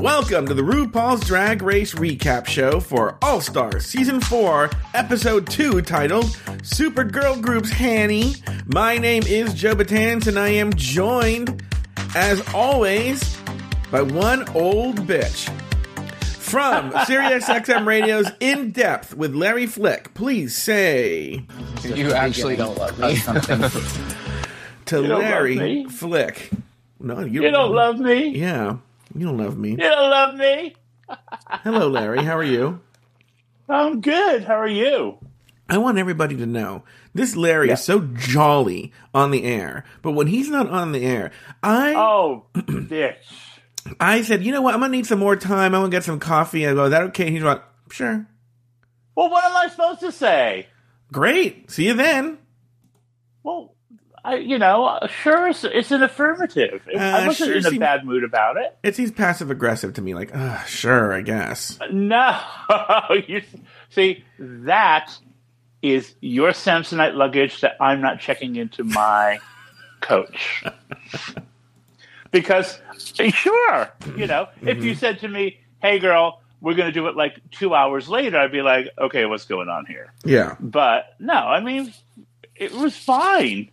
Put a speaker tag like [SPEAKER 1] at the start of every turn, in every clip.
[SPEAKER 1] Welcome to the RuPaul's Drag Race Recap Show for All Stars Season 4, Episode 2, titled Supergirl Group's Henny. My name is Joe Batans, and I am joined, as always, by one old bitch. From SiriusXM Radio's In Depth with Larry Flick, please say
[SPEAKER 2] You actually don't love me.
[SPEAKER 1] to
[SPEAKER 3] don't
[SPEAKER 1] Larry? Flick. No, you,
[SPEAKER 3] You don't love me.
[SPEAKER 1] Yeah, you don't love me.
[SPEAKER 3] You don't love me.
[SPEAKER 1] Hello, Larry. How are you?
[SPEAKER 3] I'm good. How are you?
[SPEAKER 1] I want everybody to know this Larry
[SPEAKER 3] Yeah.
[SPEAKER 1] is so jolly on the air, but when he's not on the air, I
[SPEAKER 3] Oh, bitch.
[SPEAKER 1] I said, you know what, I'm gonna need some more time. I'm gonna get some coffee. I go, is that okay? And he's like, sure,
[SPEAKER 3] Well, what am I supposed to say?
[SPEAKER 1] great. See you then.
[SPEAKER 3] Well, I, you know, uh, sure, it's, it's an affirmative. I
[SPEAKER 1] Uh,
[SPEAKER 3] wasn't
[SPEAKER 1] sure
[SPEAKER 3] in a bad mood about it.
[SPEAKER 1] It's he's passive aggressive to me, like, uh, sure, I guess.
[SPEAKER 3] No, you see, that is your Samsonite luggage that I'm not checking into my coach. because, sure, you know, if
[SPEAKER 1] Mm-hmm.
[SPEAKER 3] you said to me, hey, girl, we're going to do it like two hours later, I'd be like, okay, what's going on here?
[SPEAKER 1] Yeah.
[SPEAKER 3] But no, I mean, it was fine.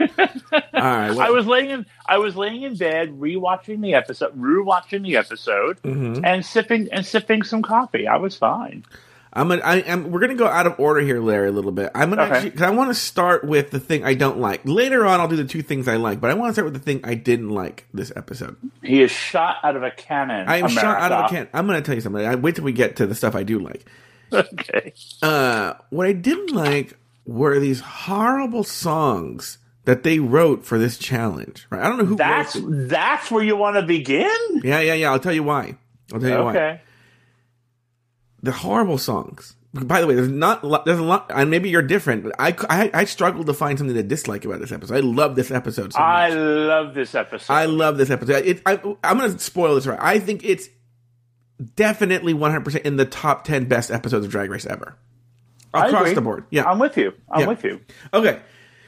[SPEAKER 1] All right. Well,
[SPEAKER 3] I was laying in I was laying in bed rewatching the episode, rewatching the episode,
[SPEAKER 1] Mm-hmm.
[SPEAKER 3] and sipping and sipping some coffee. I was fine.
[SPEAKER 1] I'm gonna. I am. We're gonna go out of order here, Larry, a little bit. I'm gonna
[SPEAKER 3] Okay.
[SPEAKER 1] actually because I want to start with the thing I don't like. Later on, I'll do the two things I like, but I want to start with the thing I didn't like this episode.
[SPEAKER 3] He is shot out of a cannon.
[SPEAKER 1] I am shot out of a
[SPEAKER 3] America.
[SPEAKER 1] can. I'm gonna tell you something. I wait till we get to the stuff I do like.
[SPEAKER 3] Okay.
[SPEAKER 1] Uh, what I didn't like were these horrible songs that they wrote for this challenge. Right? I don't know who
[SPEAKER 3] That's that's where you want to begin.
[SPEAKER 1] Yeah, yeah, yeah. I'll tell you why. I'll tell you why.
[SPEAKER 3] Okay.
[SPEAKER 1] the horrible songs. By the way, there's not there's a lot, and maybe you're different, but I, I I struggled to find something to dislike about this episode. I love this episode so
[SPEAKER 3] I love this episode.
[SPEAKER 1] I love this episode. It, I, I'm going to spoil this right. I think it's definitely 100 percent in the top 10 best episodes of Drag Race ever across the board. Yeah.
[SPEAKER 3] I'm with you. I'm
[SPEAKER 1] Yeah.
[SPEAKER 3] with you.
[SPEAKER 1] Okay.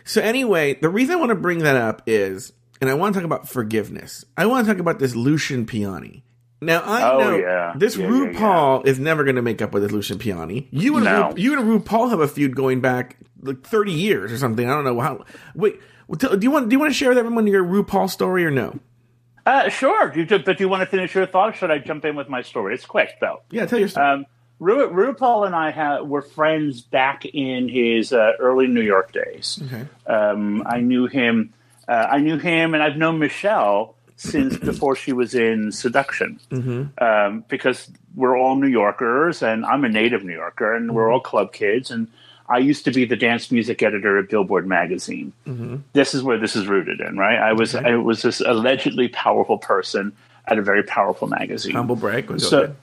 [SPEAKER 1] So anyway, the reason I want to bring that up is, and I want to talk about forgiveness. I want to talk about this Lucian Piane. Now I
[SPEAKER 3] Oh,
[SPEAKER 1] know
[SPEAKER 3] yeah.
[SPEAKER 1] this
[SPEAKER 3] Yeah, yeah,
[SPEAKER 1] RuPaul is never going to make up with this Lucian Piane. You and
[SPEAKER 3] No.
[SPEAKER 1] Ru, you and RuPaul have a feud going back like thirty years or something. I don't know how. Wait, do you want do you want to share with everyone your RuPaul story or no?
[SPEAKER 3] Uh, sure. Do you, but do you want to finish your thought? Or should I jump in with my story? It's quick though.
[SPEAKER 1] Yeah, tell your story.
[SPEAKER 3] Um, Ru, RuPaul and I ha- were friends back in his uh, early New York days.
[SPEAKER 1] okay.
[SPEAKER 3] Um, I knew him. Uh, I knew him, and I've known Michelle since before she was in Seduction, um, because we're all New Yorkers, and I'm a native New Yorker, and we're all club kids. And I used to be the dance music editor at Billboard magazine. This is where this is rooted in, right? I was I was this allegedly powerful person at a very powerful magazine
[SPEAKER 1] Humble brag.
[SPEAKER 3] So
[SPEAKER 1] ahead.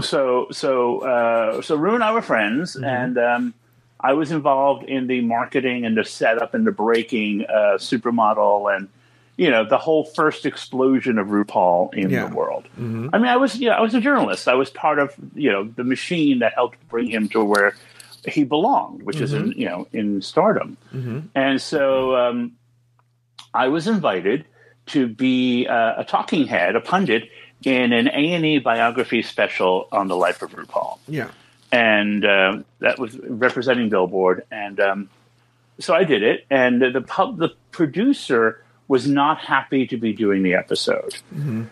[SPEAKER 3] So so uh, so Ru and I were friends, and um, I was involved in the marketing and the setup and the breaking uh, supermodel and you know the whole first explosion of RuPaul in
[SPEAKER 1] Yeah.
[SPEAKER 3] the world. I mean, I was you know I was a journalist. I was part of you know the machine that helped bring him to where he belonged, which is in you know in stardom. And so um, I was invited to be uh, a talking head, a pundit in an A and E biography special on the life of RuPaul,
[SPEAKER 1] yeah.
[SPEAKER 3] and uh, that was representing Billboard. And um, so I did it, and the pub, the producer was not happy to be doing the episode.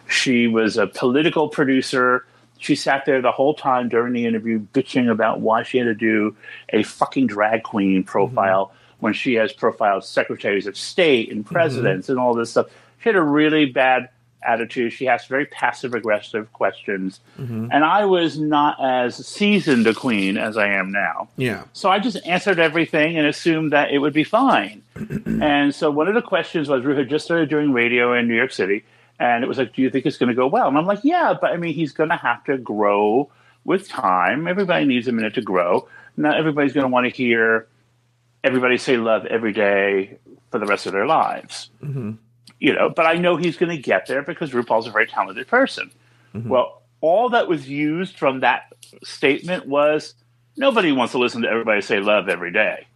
[SPEAKER 3] She was a political producer. She sat there the whole time during the interview bitching about why she had to do a fucking drag queen profile when she has profiled secretaries of state and presidents and all this stuff. She had a really bad attitude. She asked very passive aggressive questions. Mm-hmm. And I was not as seasoned a queen as I am now.
[SPEAKER 1] Yeah.
[SPEAKER 3] So I just answered everything and assumed that it would be fine. and so one of the questions was, Ru had just started doing radio in New York City, and it was like, "Do you think it's going to go well?" And I'm like, "Yeah, but I mean, he's going to have to grow with time. Everybody needs a minute to grow. Not everybody's going to want to hear everybody say love every day for the rest of their lives." Mm-hmm. You know, but I know he's going to get there because RuPaul's a very talented person. Well, all that was used from that statement was nobody wants to listen to everybody say love every day.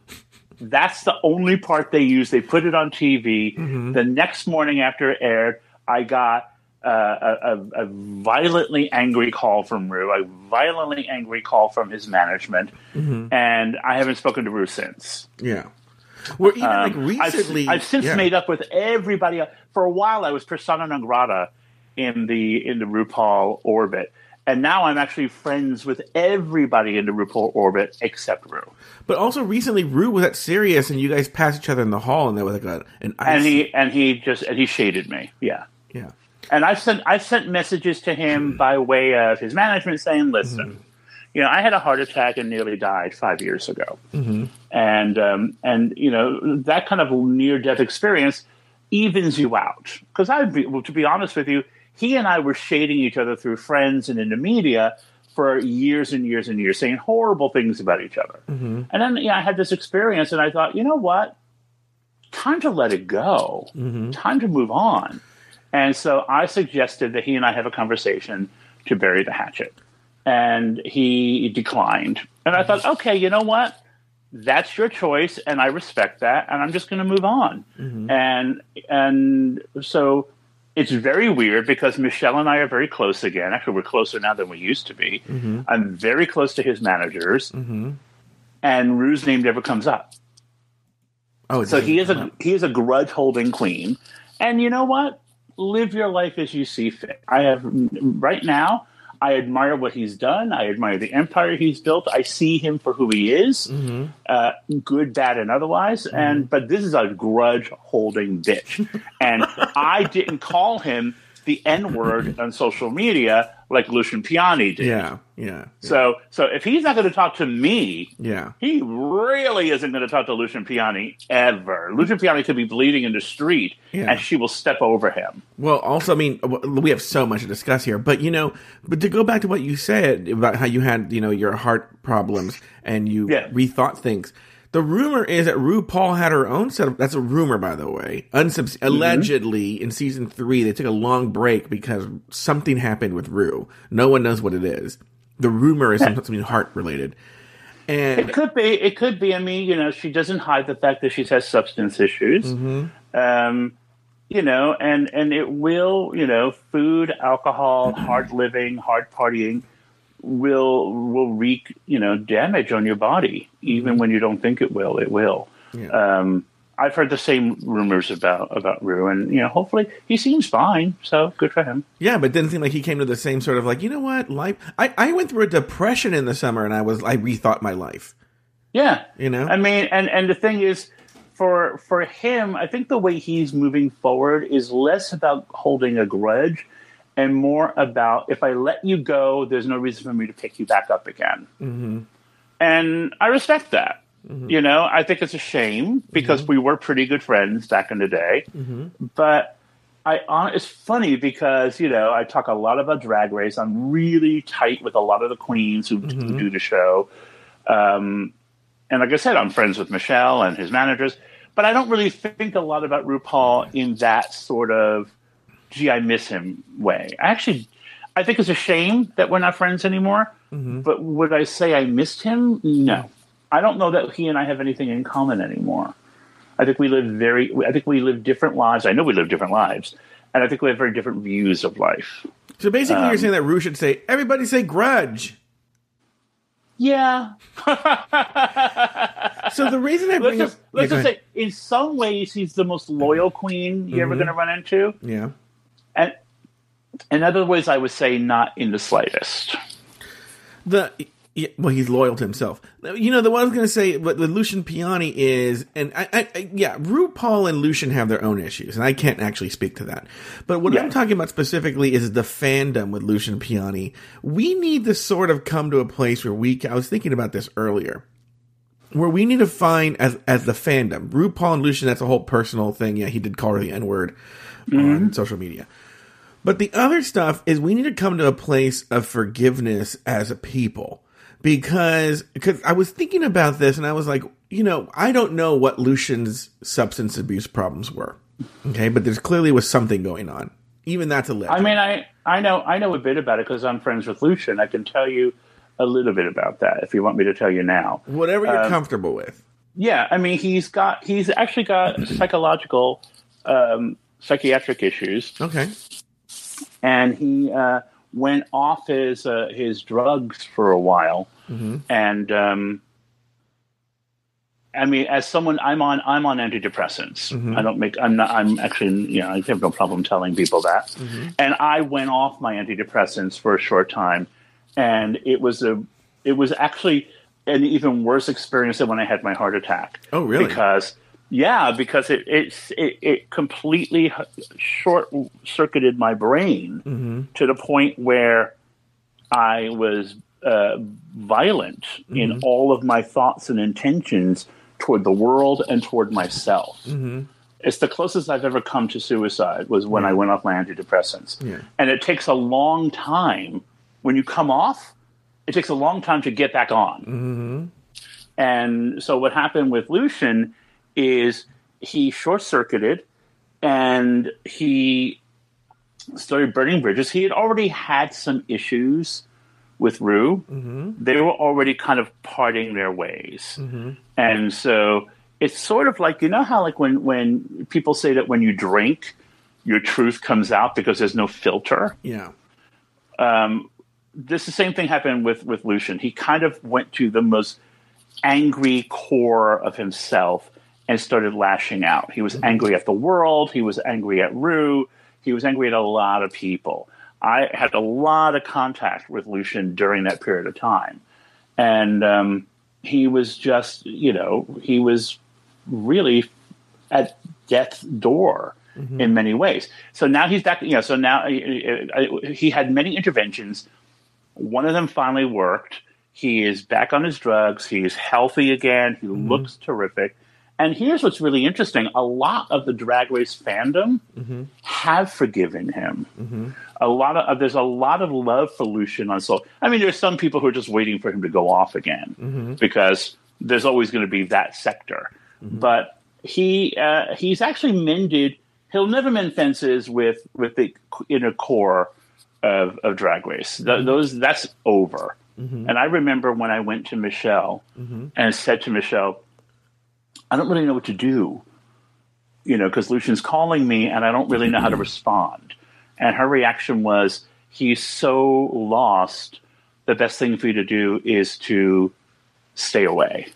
[SPEAKER 3] That's the only part they used. They put it on TV. The next morning after it aired, I got uh, a, a, violently angry call from Ru, a violently angry call from his management, mm-hmm. and I haven't spoken to Ru since.
[SPEAKER 1] Yeah. Well, even um, like recently,
[SPEAKER 3] I've, I've since yeah. made up with everybody. For a while, I was persona non grata in the in the RuPaul orbit, and now I'm actually friends with everybody in the RuPaul orbit except Ru.
[SPEAKER 1] But also recently, Ru was at Sirius, and you guys passed each other in the hall, and there was like a, an
[SPEAKER 3] ice. and he and he just and he shaded me. Yeah,
[SPEAKER 1] yeah.
[SPEAKER 3] And I've sent I've sent messages to him by way of his management saying, "Listen, mm-hmm. You know, I had a heart attack and nearly died five years ago,
[SPEAKER 1] mm-hmm.
[SPEAKER 3] and um, and you know that kind of near death experience evens you out because I, be, well, to be honest with you." he and I were shading each other through friends and in the media for years and years and years, saying horrible things about each other.
[SPEAKER 1] Mm-hmm.
[SPEAKER 3] And then I had this experience, and I thought, you know what? Time to let it go.
[SPEAKER 1] Mm-hmm.
[SPEAKER 3] Time to move on. And so I suggested that he and I have a conversation to bury the hatchet. And he declined. And I thought, okay, you know what? That's your choice, and I respect that, and I'm just going to move on.
[SPEAKER 1] Mm-hmm.
[SPEAKER 3] And and so it's very weird because Michelle and I are very close again. Actually, we're closer now than we used to be.
[SPEAKER 1] Mm-hmm.
[SPEAKER 3] I'm very close to his managers,
[SPEAKER 1] mm-hmm.
[SPEAKER 3] and Ru's name never comes up.
[SPEAKER 1] Oh,
[SPEAKER 3] so he is a up. he is a grudge holding queen, and you know what? Live your life as you see fit. I have right now. I admire what he's done. I admire the empire he's built. I see him for who he is,
[SPEAKER 1] mm-hmm.
[SPEAKER 3] uh, good, bad, and otherwise. Mm-hmm. And but this is a grudge holding bitch, and I didn't call him the N word on social media like Lucian Piane did.
[SPEAKER 1] Yeah, yeah.
[SPEAKER 3] So, so if he's not going to talk to me,
[SPEAKER 1] yeah,
[SPEAKER 3] he really isn't going to talk to Lucian Piane ever. Lucian Piane could be bleeding in the street, yeah. and she will step over him.
[SPEAKER 1] Well, also, I mean, we have so much to discuss here, but you know, but to go back to what you said about how you had, you know, your heart problems and you
[SPEAKER 3] yeah.
[SPEAKER 1] rethought things the rumor is that RuPaul had her own set of. That's a rumor, by the way. Unsubs- mm-hmm. Allegedly, in season three, they took a long break because something happened with Ru. No one knows what it is. The rumor is something heart related. And
[SPEAKER 3] it could be. It could be. I mean, you know, she doesn't hide the fact that she has substance issues.
[SPEAKER 1] Mm-hmm.
[SPEAKER 3] Um, you know, and and it will. You know, food, alcohol, hard living, hard partying will will wreak you know damage on your body even when you don't think it will it will
[SPEAKER 1] yeah.
[SPEAKER 3] um, I've heard the same rumors about about Ru, and you know, hopefully he seems fine. So good for him.
[SPEAKER 1] Yeah, but it didn't seem like he came to the same sort of like, you know what, life. I I went through a depression in the summer, and I was I rethought my life.
[SPEAKER 3] Yeah,
[SPEAKER 1] you know,
[SPEAKER 3] I mean, and and the thing is, for for him, I think the way he's moving forward is less about holding a grudge and more about if I let you go, there's no reason for me to pick you back up again.
[SPEAKER 1] Mm-hmm.
[SPEAKER 3] And I respect that.
[SPEAKER 1] Mm-hmm.
[SPEAKER 3] You know, I think it's a shame because mm-hmm. we were pretty good friends back in the day.
[SPEAKER 1] Mm-hmm.
[SPEAKER 3] But I, it's funny because you know I talk a lot about Drag Race. I'm really tight with a lot of the queens who, who do the show, um, and like I said, I'm friends with Michelle and his managers. But I don't really think a lot about RuPaul in that sort of gee, I miss him way. I actually, I think it's a shame that we're not friends anymore.
[SPEAKER 1] Mm-hmm.
[SPEAKER 3] But would I say I missed him? No. I don't know that he and I have anything in common anymore. I think we live very, I think we live different lives. I know we live different lives. And I think we have very different views of life.
[SPEAKER 1] So basically, um, you're saying that Ru should say, everybody say grudge.
[SPEAKER 3] Yeah.
[SPEAKER 1] so the reason I bring
[SPEAKER 3] let's just,
[SPEAKER 1] up,
[SPEAKER 3] let's yeah, just say, in some ways, he's the most loyal queen you're mm-hmm. ever going to run into.
[SPEAKER 1] Yeah.
[SPEAKER 3] And in other ways, I would say not in the slightest.
[SPEAKER 1] The yeah, well, he's loyal to himself. You know, the one I was going to say, but the Lucian Piane is, and I, I, I, yeah, RuPaul and Lucian have their own issues, and I can't actually speak to that. But what yeah. I'm talking about specifically is the fandom with Lucian Piane. We need to sort of come to a place where we. I was thinking about this earlier, where we need to find as as the fandom. RuPaul and Lucian, that's a whole personal thing. Yeah, he did call her the N word mm-hmm. on social media. But the other stuff is we need to come to a place of forgiveness as a people because because I was thinking about this and I was like, you know, I don't know what Lucian's substance abuse problems were. Okay, but there's clearly was something going on. Even that's a little.
[SPEAKER 3] I mean, I I know I know a bit about it because I'm friends with Lucian. I can tell you a little bit about that if you want me to tell you now.
[SPEAKER 1] Whatever you're um, comfortable with.
[SPEAKER 3] Yeah, I mean, he's got he's actually got psychological um, psychiatric issues.
[SPEAKER 1] Okay.
[SPEAKER 3] and he uh, went off his uh, his drugs for a while,
[SPEAKER 1] Mm-hmm.
[SPEAKER 3] and um, I mean, as someone, I'm on I'm on antidepressants.
[SPEAKER 1] Mm-hmm.
[SPEAKER 3] I don't make I'm not I'm actually you know I have no problem telling people that,
[SPEAKER 1] Mm-hmm.
[SPEAKER 3] and I went off my antidepressants for a short time, and it was a it was actually an even worse experience than when I had my heart attack.
[SPEAKER 1] Oh, really?
[SPEAKER 3] Because yeah, because it it's, it it completely short circuited my brain
[SPEAKER 1] Mm-hmm.
[SPEAKER 3] to the point where I was uh, violent
[SPEAKER 1] Mm-hmm.
[SPEAKER 3] in all of my thoughts and intentions toward the world and toward myself.
[SPEAKER 1] Mm-hmm.
[SPEAKER 3] It's the closest I've ever come to suicide was when I went off my antidepressants.
[SPEAKER 1] Yeah.
[SPEAKER 3] And it takes a long time when you come off. It takes a long time to get back on.
[SPEAKER 1] Mm-hmm.
[SPEAKER 3] And so what happened with Lucian is he short circuited and he started burning bridges. He had already had some issues with Ru.
[SPEAKER 1] Mm-hmm.
[SPEAKER 3] They were already kind of parting their ways. And so it's sort of like you know how like when when people say that when you drink your truth comes out because there's no filter
[SPEAKER 1] Yeah.
[SPEAKER 3] this the same thing happened with with Lucian. He kind of went to the most angry core of himself and started lashing out. He was mm-hmm. angry at the world. He was angry at Ru. He was angry at a lot of people. I had a lot of contact with Lucian during that period of time, and um, he was just, you know, he was really at death's door mm-hmm. in many ways. So now he's back. You know, so now he, he had many interventions. One of them finally worked. He is back on his drugs. He is healthy again. He mm-hmm. looks terrific. And here's what's really interesting: a lot of the Drag Race fandom mm-hmm. have forgiven him. Mm-hmm. A lot of uh, there's a lot of love for Lucian on so. I mean, there's some people who are just waiting for him to go off again mm-hmm. because there's always going to be that sector. But he uh, he's actually mended. He'll never mend fences with with the inner core of, of Drag Race. Th- those that's over. And I remember when I went to Michelle and said to Michelle, "I don't really know what to do." You know, because Lucian's calling me, and I don't really know how to respond. And her reaction was, "He's so lost. The best thing for you to do is to stay away."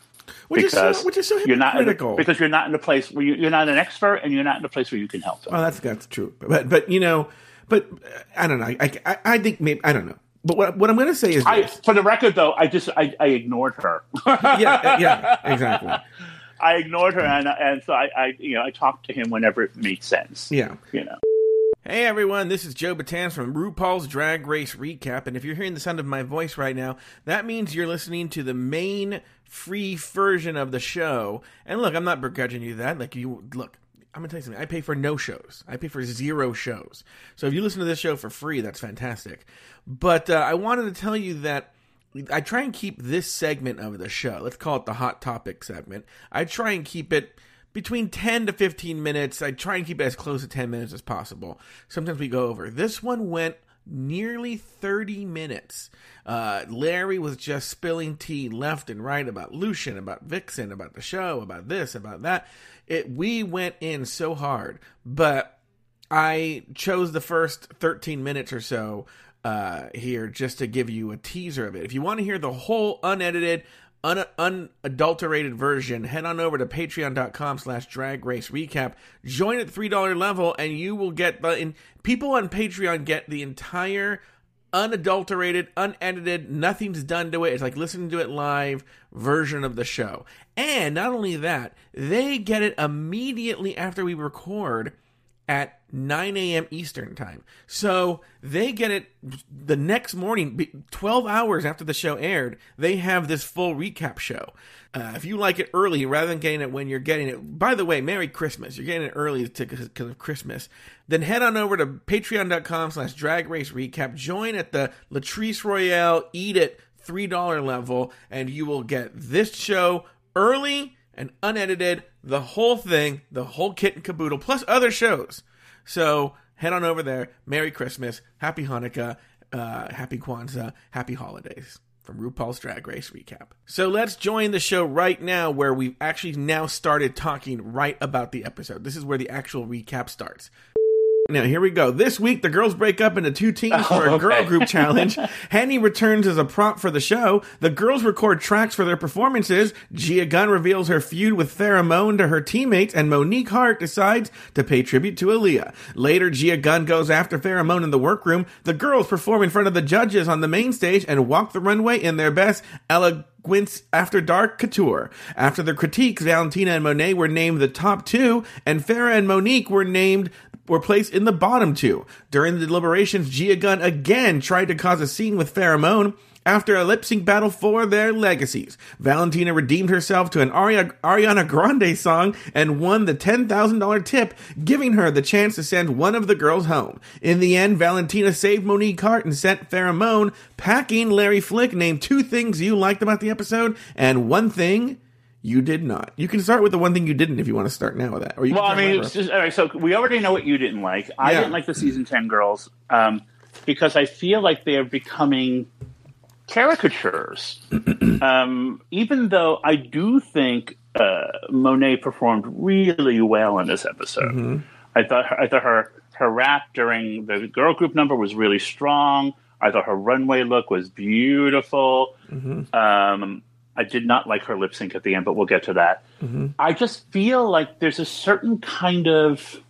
[SPEAKER 1] Which
[SPEAKER 3] because
[SPEAKER 1] is so, which is so
[SPEAKER 3] you're not in a, because you're not in a place where you, you're not an expert and you're not in a place where you can help them.
[SPEAKER 1] Well, that's that's true. But but you know, but uh, I don't know. I I, I think maybe I don't know. But what what I'm going to say is
[SPEAKER 3] I, for the record, though, I just I, I ignored her.
[SPEAKER 1] yeah yeah exactly.
[SPEAKER 3] I ignored her, and and so I, I you know I talked to him whenever it made sense.
[SPEAKER 1] Yeah.
[SPEAKER 3] you know.
[SPEAKER 1] Hey everyone, this is Joe Batans from RuPaul's Drag Race Recap, and if you're hearing the sound of my voice right now, that means you're listening to the main free version of the show. And look, I'm not begrudging you that. Like you look, I'm gonna tell you something. I pay for no shows. I pay for zero shows. So if you listen to this show for free, that's fantastic. But uh, I wanted to tell you that I try and keep this segment of the show. Let's call it the hot topic segment. I try and keep it between 10 to 15 minutes. I try and keep it as close to 10 minutes as possible. Sometimes we go over. This one went nearly 30 minutes. Uh, Larry was just spilling tea left and right about Lucian, about Vixen, about the show, about this, about that. It we went in so hard, but I chose the first 13 minutes or so uh, here just to give you a teaser of it. If you want to hear the whole unedited, un- unadulterated version, head on over to patreon.com slash drag race recap. Join at $3 level and you will get the, in, people on Patreon get the entire unadulterated, unedited, nothing's done to it. It's like listening to it live version of the show. And not only that, they get it immediately after we record at 9 a.m. Eastern time. So they get it the next morning, 12 hours after the show aired, they have this full recap show. Uh, if you like it early rather than getting it when you're getting it, by the way, Merry Christmas. You're getting it early because of Christmas. Then head on over to patreon.com slash drag race recap. Join at the Latrice Royale Eat It $3 level, and you will get this show early and unedited, the whole thing, the whole kit and caboodle, plus other shows. So head on over there. Merry Christmas, Happy Hanukkah, uh, Happy Kwanzaa, Happy Holidays from RuPaul's Drag Race Recap. So let's join the show right now where we've actually now started talking right about the episode. This is where the actual recap starts. Now here we go. This week the girls break up into two teams for a
[SPEAKER 3] Oh,
[SPEAKER 1] girl group challenge. Henny returns as a prop for the show. The girls record tracks for their performances. Gia Gunn reveals her feud with Farrah Moan to her teammates, and Monique Heart decides to pay tribute to Aaliyah. Later, Gia Gunn goes after Farrah Moan in the workroom. The girls perform in front of the judges on the main stage and walk the runway in their best elegance after dark couture. After the critiques, Valentina and Monet were named the top two, and Farrah and Monique were named were placed in the bottom two. During the deliberations, Gia Gunn again tried to cause a scene with Farrah Moan after a lip sync battle for their legacies. Valentina redeemed herself to an Aria- Ariana Grande song and won the $10,000 tip, giving her the chance to send one of the girls home. In the end, Valentina saved Monique Heart and sent Farrah Moan packing. Larry Flick named two things you liked about the episode and one thing you did not. You can start with the one thing you didn't if you want to start now with that. Or you
[SPEAKER 3] Well, I mean, just, all right. So we already know what you didn't like. I
[SPEAKER 1] Yeah.
[SPEAKER 3] didn't like the season ten girls um, because I feel like they are becoming caricatures. um, even though I do think uh, Monet performed really well in this episode.
[SPEAKER 1] Mm-hmm.
[SPEAKER 3] I thought her, I thought her her rap during the girl group number was really strong. I thought her runway look was beautiful.
[SPEAKER 1] Mm-hmm.
[SPEAKER 3] Um, I did not like her lip sync at the end, but we'll get to that.
[SPEAKER 1] Mm-hmm.
[SPEAKER 3] I just feel like there's a certain kind of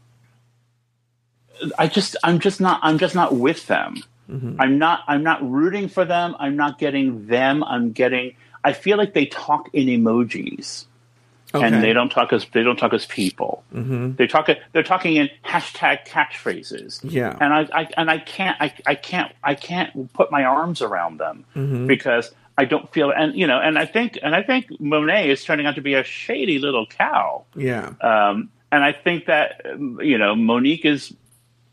[SPEAKER 3] I just I'm just not I'm just not with them.
[SPEAKER 1] Mm-hmm.
[SPEAKER 3] I'm not I'm not rooting for them. I'm not getting them. I'm getting I feel like they talk in emojis
[SPEAKER 1] Okay.
[SPEAKER 3] and they don't talk as they don't talk as people. Mm-hmm. They talk they're talking in hashtag catchphrases.
[SPEAKER 1] Yeah.
[SPEAKER 3] and I, I and I can't I, I can't I can't put my arms around them
[SPEAKER 1] Mm-hmm.
[SPEAKER 3] because I don't feel and you know and I think and I think Monet is turning out to be a shady little cow.
[SPEAKER 1] yeah.
[SPEAKER 3] Um, and I think that you know Monique is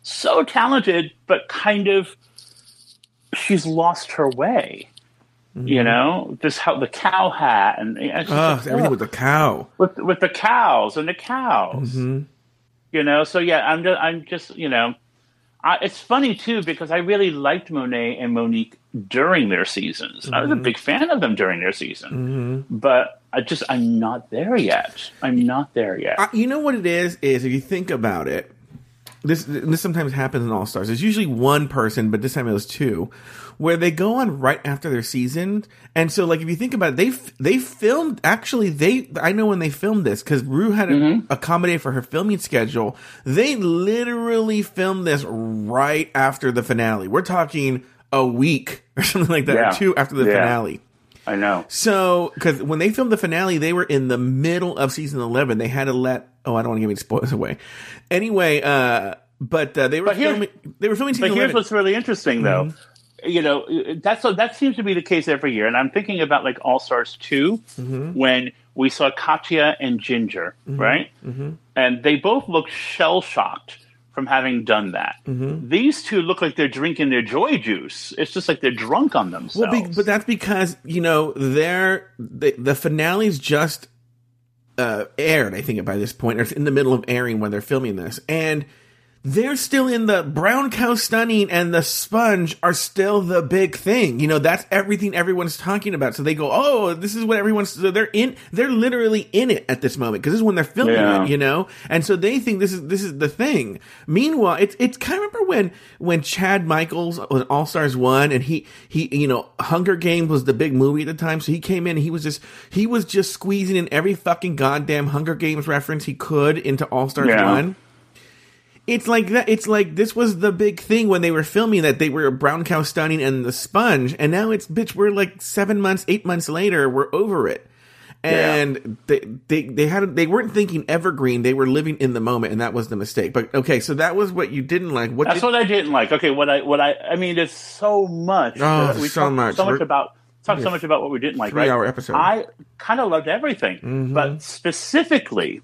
[SPEAKER 3] so talented, but kind of she's lost her way. You know, this how the cow hat and, and
[SPEAKER 1] Ugh,
[SPEAKER 3] like,
[SPEAKER 1] everything with the cow.
[SPEAKER 3] with with the cows and the cows.
[SPEAKER 1] Mm-hmm.
[SPEAKER 3] You know, so yeah, I'm just, I'm just you know, I, it's funny too because I really liked Monet and Monique during their seasons. I was a big fan of them during their season, but I just I'm not there yet. I'm not there yet.
[SPEAKER 1] Uh, you know what it is? Is if you think about it, this this sometimes happens in All Stars. There's usually one person, but this time it was two, where they go on right after their season. And so, like, if you think about it, they they filmed. Actually, they I know when they filmed this because Ru had to mm-hmm. accommodate for her filming schedule. They literally filmed this right after the finale. We're talking a week or something like that,
[SPEAKER 3] Yeah.
[SPEAKER 1] two after the
[SPEAKER 3] Yeah.
[SPEAKER 1] finale.
[SPEAKER 3] I know.
[SPEAKER 1] So, because when they filmed the finale, they were in the middle of season eleven. They had to let. Oh, I don't want to give any spoilers away. Anyway, uh, but uh, they were
[SPEAKER 3] But here-
[SPEAKER 1] filming. They were filming season
[SPEAKER 3] But here's
[SPEAKER 1] eleven.
[SPEAKER 3] what's really interesting, though. Mm-hmm. You know, uh, that's that seems to be the case every year, and I'm thinking about like All Stars 2 mm-hmm. when we saw Katya and Ginger, mm-hmm. right? And they both looked shell shocked from having done that. These two look like they're drinking their joy juice. It's just like they're drunk on
[SPEAKER 1] Well,
[SPEAKER 3] themselves.
[SPEAKER 1] be, but that's because you know they're the, the finale's just uh, aired. I think by this point, or it's in the middle of airing when they're filming this, and they're still in the brown cow stunning and the sponge are still the big thing. You know, that's everything everyone's talking about. So they go, oh, this is what everyone's. So they're in. They're literally in it at this moment because this is when they're filming
[SPEAKER 3] Yeah.
[SPEAKER 1] it. You know, and so they think this is this is the thing. Meanwhile, it's it's kind of remember when when Chad Michaels was All Stars one and he he you know Hunger Games was the big movie at the time, so he came in and he was just he was just squeezing in every fucking goddamn Hunger Games reference he could into All Stars
[SPEAKER 3] Yeah.
[SPEAKER 1] one. It's like that. It's like this was the big thing when they were filming that they were Brown Cow Stunning and the Sponge, and now it's bitch. We're like seven months, eight months later. We're over it, and they they they had they weren't thinking evergreen. They were living in the moment, and that was the mistake. But okay, so that was what you didn't like. What
[SPEAKER 3] That's
[SPEAKER 1] did,
[SPEAKER 3] what I didn't like. Okay, what I what I I mean, there's so much.
[SPEAKER 1] Oh,
[SPEAKER 3] we
[SPEAKER 1] so much.
[SPEAKER 3] So much
[SPEAKER 1] We're-
[SPEAKER 3] about talk so much about what we didn't like. right?
[SPEAKER 1] Three-hour episode.
[SPEAKER 3] I kind of loved everything,
[SPEAKER 1] Mm-hmm.
[SPEAKER 3] but specifically,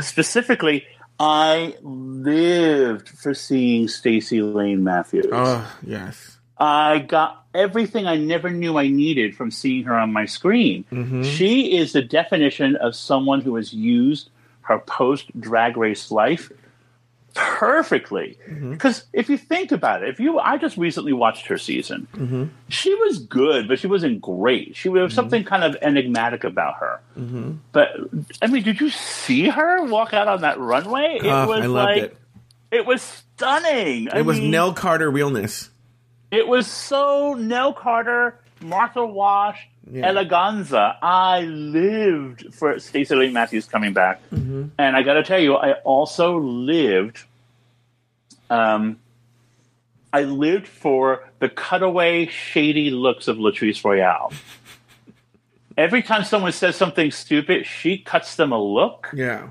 [SPEAKER 3] specifically, I lived for seeing Stacy Layne Matthews.
[SPEAKER 1] Oh yes,
[SPEAKER 3] I got everything I never knew I needed from seeing her on my screen.
[SPEAKER 1] Mm-hmm.
[SPEAKER 3] She is the definition of someone who has used her post drag race life perfectly.
[SPEAKER 1] Mm-hmm.
[SPEAKER 3] Because if you think about it, if you, I just recently watched her season.
[SPEAKER 1] Mm-hmm.
[SPEAKER 3] She was good, but she wasn't great. She was something kind of enigmatic about her.
[SPEAKER 1] Mm-hmm.
[SPEAKER 3] But I mean, did you see her walk out on that runway? It
[SPEAKER 1] Oh,
[SPEAKER 3] was
[SPEAKER 1] I loved
[SPEAKER 3] like
[SPEAKER 1] it.
[SPEAKER 3] It was stunning.
[SPEAKER 1] It was Nell Carter realness.
[SPEAKER 3] It was so Nell Carter, Martha Wash,
[SPEAKER 1] Yeah.
[SPEAKER 3] Eleganza. I lived for Stacey Lee Matthews coming back,
[SPEAKER 1] Mm-hmm.
[SPEAKER 3] and I got to tell you, I also lived. Um, I lived for the cutaway, shady looks of Latrice Royale. Every time someone says something stupid, she cuts them a look
[SPEAKER 1] Yeah.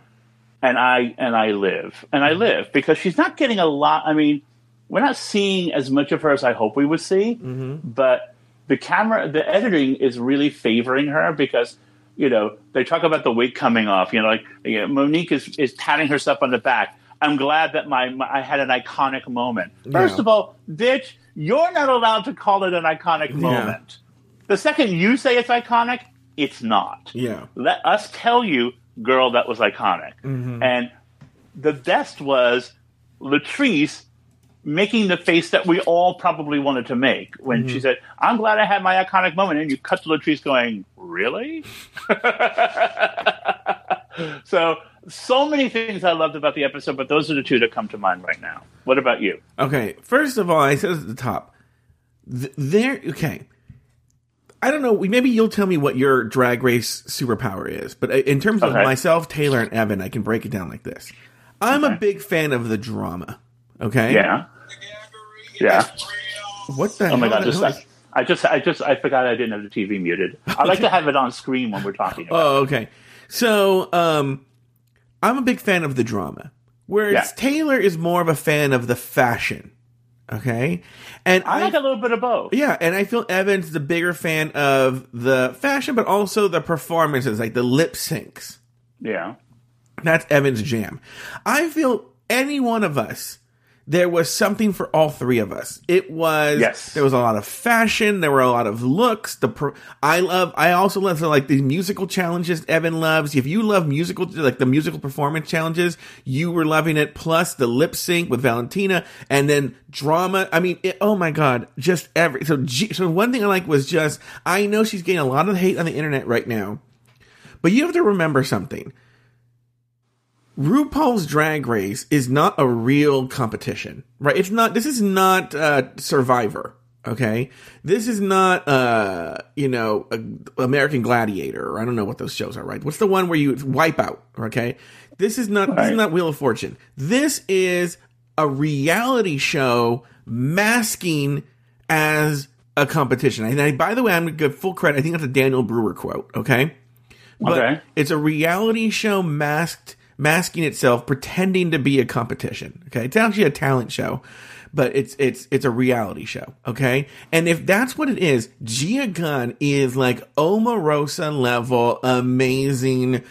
[SPEAKER 3] and I and I live and I live because she's not getting a lot. I mean, we're not seeing as much of her as I hope we would see, but the camera, the editing is really favoring her because you know they talk about the wig coming off. You know, like you know, Monique is is patting herself on the back. I'm glad that my, my I had an iconic moment. First
[SPEAKER 1] Yeah.
[SPEAKER 3] of all, bitch, you're not allowed to call it an iconic moment. The second you say it's iconic, it's not
[SPEAKER 1] Yeah.
[SPEAKER 3] let us tell you, girl, that was iconic. Mm-hmm. And the best was Latrice making the face that we all probably wanted to make when she said, I'm glad I had my iconic moment. And you cut to Latrice going, Really? so, so many things I loved about the episode, but those are the two that come to mind right now. What about you?
[SPEAKER 1] Okay. First of all, I said at the top. Th- there. Okay. I don't know. Maybe you'll tell me what your drag race superpower is. But uh, in terms of
[SPEAKER 3] Okay.
[SPEAKER 1] myself, Taylor, and Evan, I can break it down like this. I'm a big fan of the drama. Okay.
[SPEAKER 3] Yeah. Yeah.
[SPEAKER 1] What the?
[SPEAKER 3] Oh my
[SPEAKER 1] hell
[SPEAKER 3] God. Just, I just, I just, I forgot I didn't have the TV muted. I like to have it on screen when we're talking about.
[SPEAKER 1] Oh, okay. So, um, I'm a big fan of the drama, whereas
[SPEAKER 3] Yeah.
[SPEAKER 1] Taylor is more of a fan of the fashion. Okay, and
[SPEAKER 3] I like a little bit of both.
[SPEAKER 1] yeah, and I feel Evan's the bigger fan of the fashion, but also the performances, like the lip syncs.
[SPEAKER 3] Yeah.
[SPEAKER 1] That's Evan's jam. I feel any one of us, there was something for all three of us. It was
[SPEAKER 3] Yes.
[SPEAKER 1] there was a lot of fashion, there were a lot of looks. The per, I love. I also love like the musical challenges. Evan loves. If you love musical, like the musical performance challenges, you were loving it. Plus the lip sync with Valentina, and then drama. I mean, it, oh my god, just every so. G, so one thing I like was just I know she's getting a lot of hate on the internet right now, but you have to remember something. RuPaul's Drag Race is not a real competition, right? It's not. This is not uh, Survivor. Okay, this is not uh, you know a, American Gladiator or I don't know what those shows are. Right? What's the one where you wipe out? Okay, this is not. This is not Wheel of Fortune. This is a reality show masking as a competition. And I, by the way, I'm to give full credit. I think that's a Daniel Brewer quote. Okay. But
[SPEAKER 3] Okay.
[SPEAKER 1] it's a reality show masked, masking itself, pretending to be a competition. Okay, it's actually a talent show, but it's it's it's a reality show. Okay, and if that's what it is, Gia Gunn is like Omarosa level amazing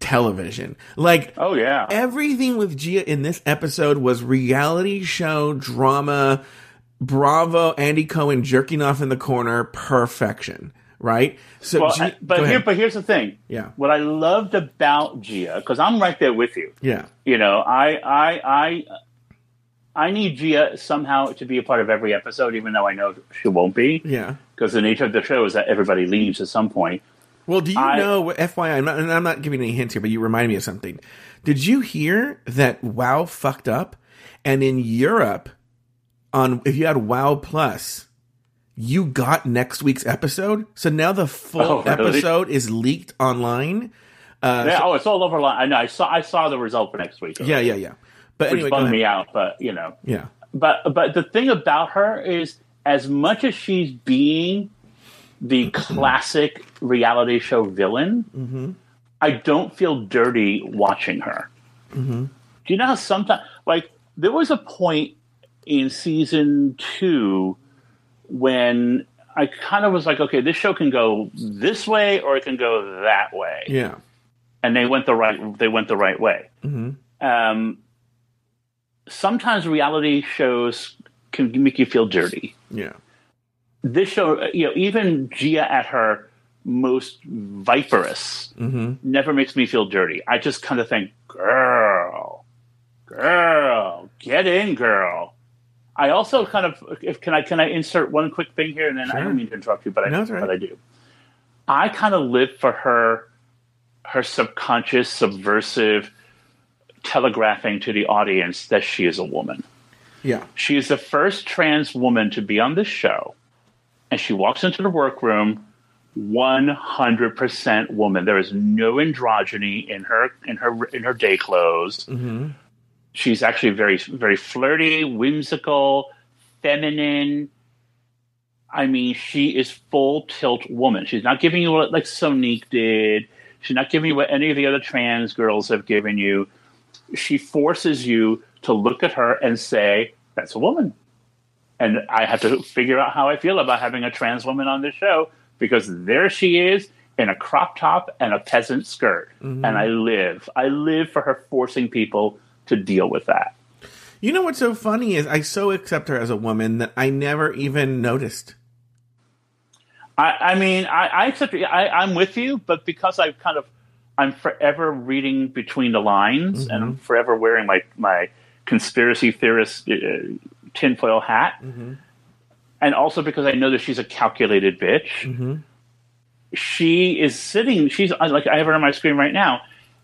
[SPEAKER 1] television. Like
[SPEAKER 3] Oh yeah.
[SPEAKER 1] everything with Gia in this episode was reality show drama. Bravo, Andy Cohen jerking off in the corner, perfection. Right? So,
[SPEAKER 3] Well,
[SPEAKER 1] Gia-
[SPEAKER 3] uh, but here, but here's the thing.
[SPEAKER 1] Yeah.
[SPEAKER 3] What I loved about Gia, because I'm right there with you.
[SPEAKER 1] yeah,
[SPEAKER 3] You know, I, I, I, I need Gia somehow to be a part of every episode, even though I know she won't be,
[SPEAKER 1] yeah.
[SPEAKER 3] because the nature of the show is that everybody leaves at some point.
[SPEAKER 1] Well, do you
[SPEAKER 3] I-
[SPEAKER 1] know, FYI, I'm not, and I'm not giving any hints here, but you remind me of something. Did you hear that WoW fucked up? And in Europe, on if you had WoW Plus, you got next week's episode. So now the full
[SPEAKER 3] Oh, really?
[SPEAKER 1] episode is leaked online. Uh,
[SPEAKER 3] yeah, oh, it's all over. I know. I saw. I saw the result for next week.
[SPEAKER 1] yeah, yeah, yeah. But
[SPEAKER 3] which
[SPEAKER 1] anyway,
[SPEAKER 3] bummed me out. But you know,
[SPEAKER 1] Yeah,
[SPEAKER 3] but but the thing about her is, as much as she's being the classic reality show villain, I don't feel dirty watching her. Do you know how sometimes, like, there was a point in season two when I kind of was like, okay, this show can go this way or it can go that way
[SPEAKER 1] yeah,
[SPEAKER 3] and they went the right they went the right way. Mm-hmm. Um, sometimes reality shows can make you feel dirty.
[SPEAKER 1] yeah,
[SPEAKER 3] This show, uh, you know, even Gia at her most viperous mm-hmm. never makes me feel dirty. I just kind of think, girl, girl, get in, girl. I also kind of, if can I can I insert one quick thing here, and then I don't mean to interrupt you, but I
[SPEAKER 1] No, right.
[SPEAKER 3] but I do. I kind of live for her, her subconscious, subversive telegraphing to the audience that she is a woman.
[SPEAKER 1] Yeah.
[SPEAKER 3] She is the first trans woman to be on this show, and she walks into the workroom 100% woman. There is no androgyny in her in her in her day clothes.
[SPEAKER 1] Mm-hmm.
[SPEAKER 3] She's actually very very flirty, whimsical, feminine. I mean, she is full tilt woman. She's not giving you what like Sonique did. She's not giving you what any of the other trans girls have given you. She forces you to look at her and say, "That's a woman." And I have to figure out how I feel about having a trans woman on this show because there she is in a crop top and a peasant skirt.
[SPEAKER 1] Mm-hmm.
[SPEAKER 3] And I live. I live for her forcing people to deal with that.
[SPEAKER 1] You know what's so funny is I so accept her as a woman that I never even noticed.
[SPEAKER 3] I, I mean, I, I accept. I, I'm with you, but because I've kind of, I'm forever reading between the lines, and mm-hmm. I'm forever wearing my my conspiracy theorist uh, tinfoil hat, mm-hmm. and also because I know that she's a calculated bitch. Mm-hmm. She is sitting. She's uh, like I have her on my screen right now,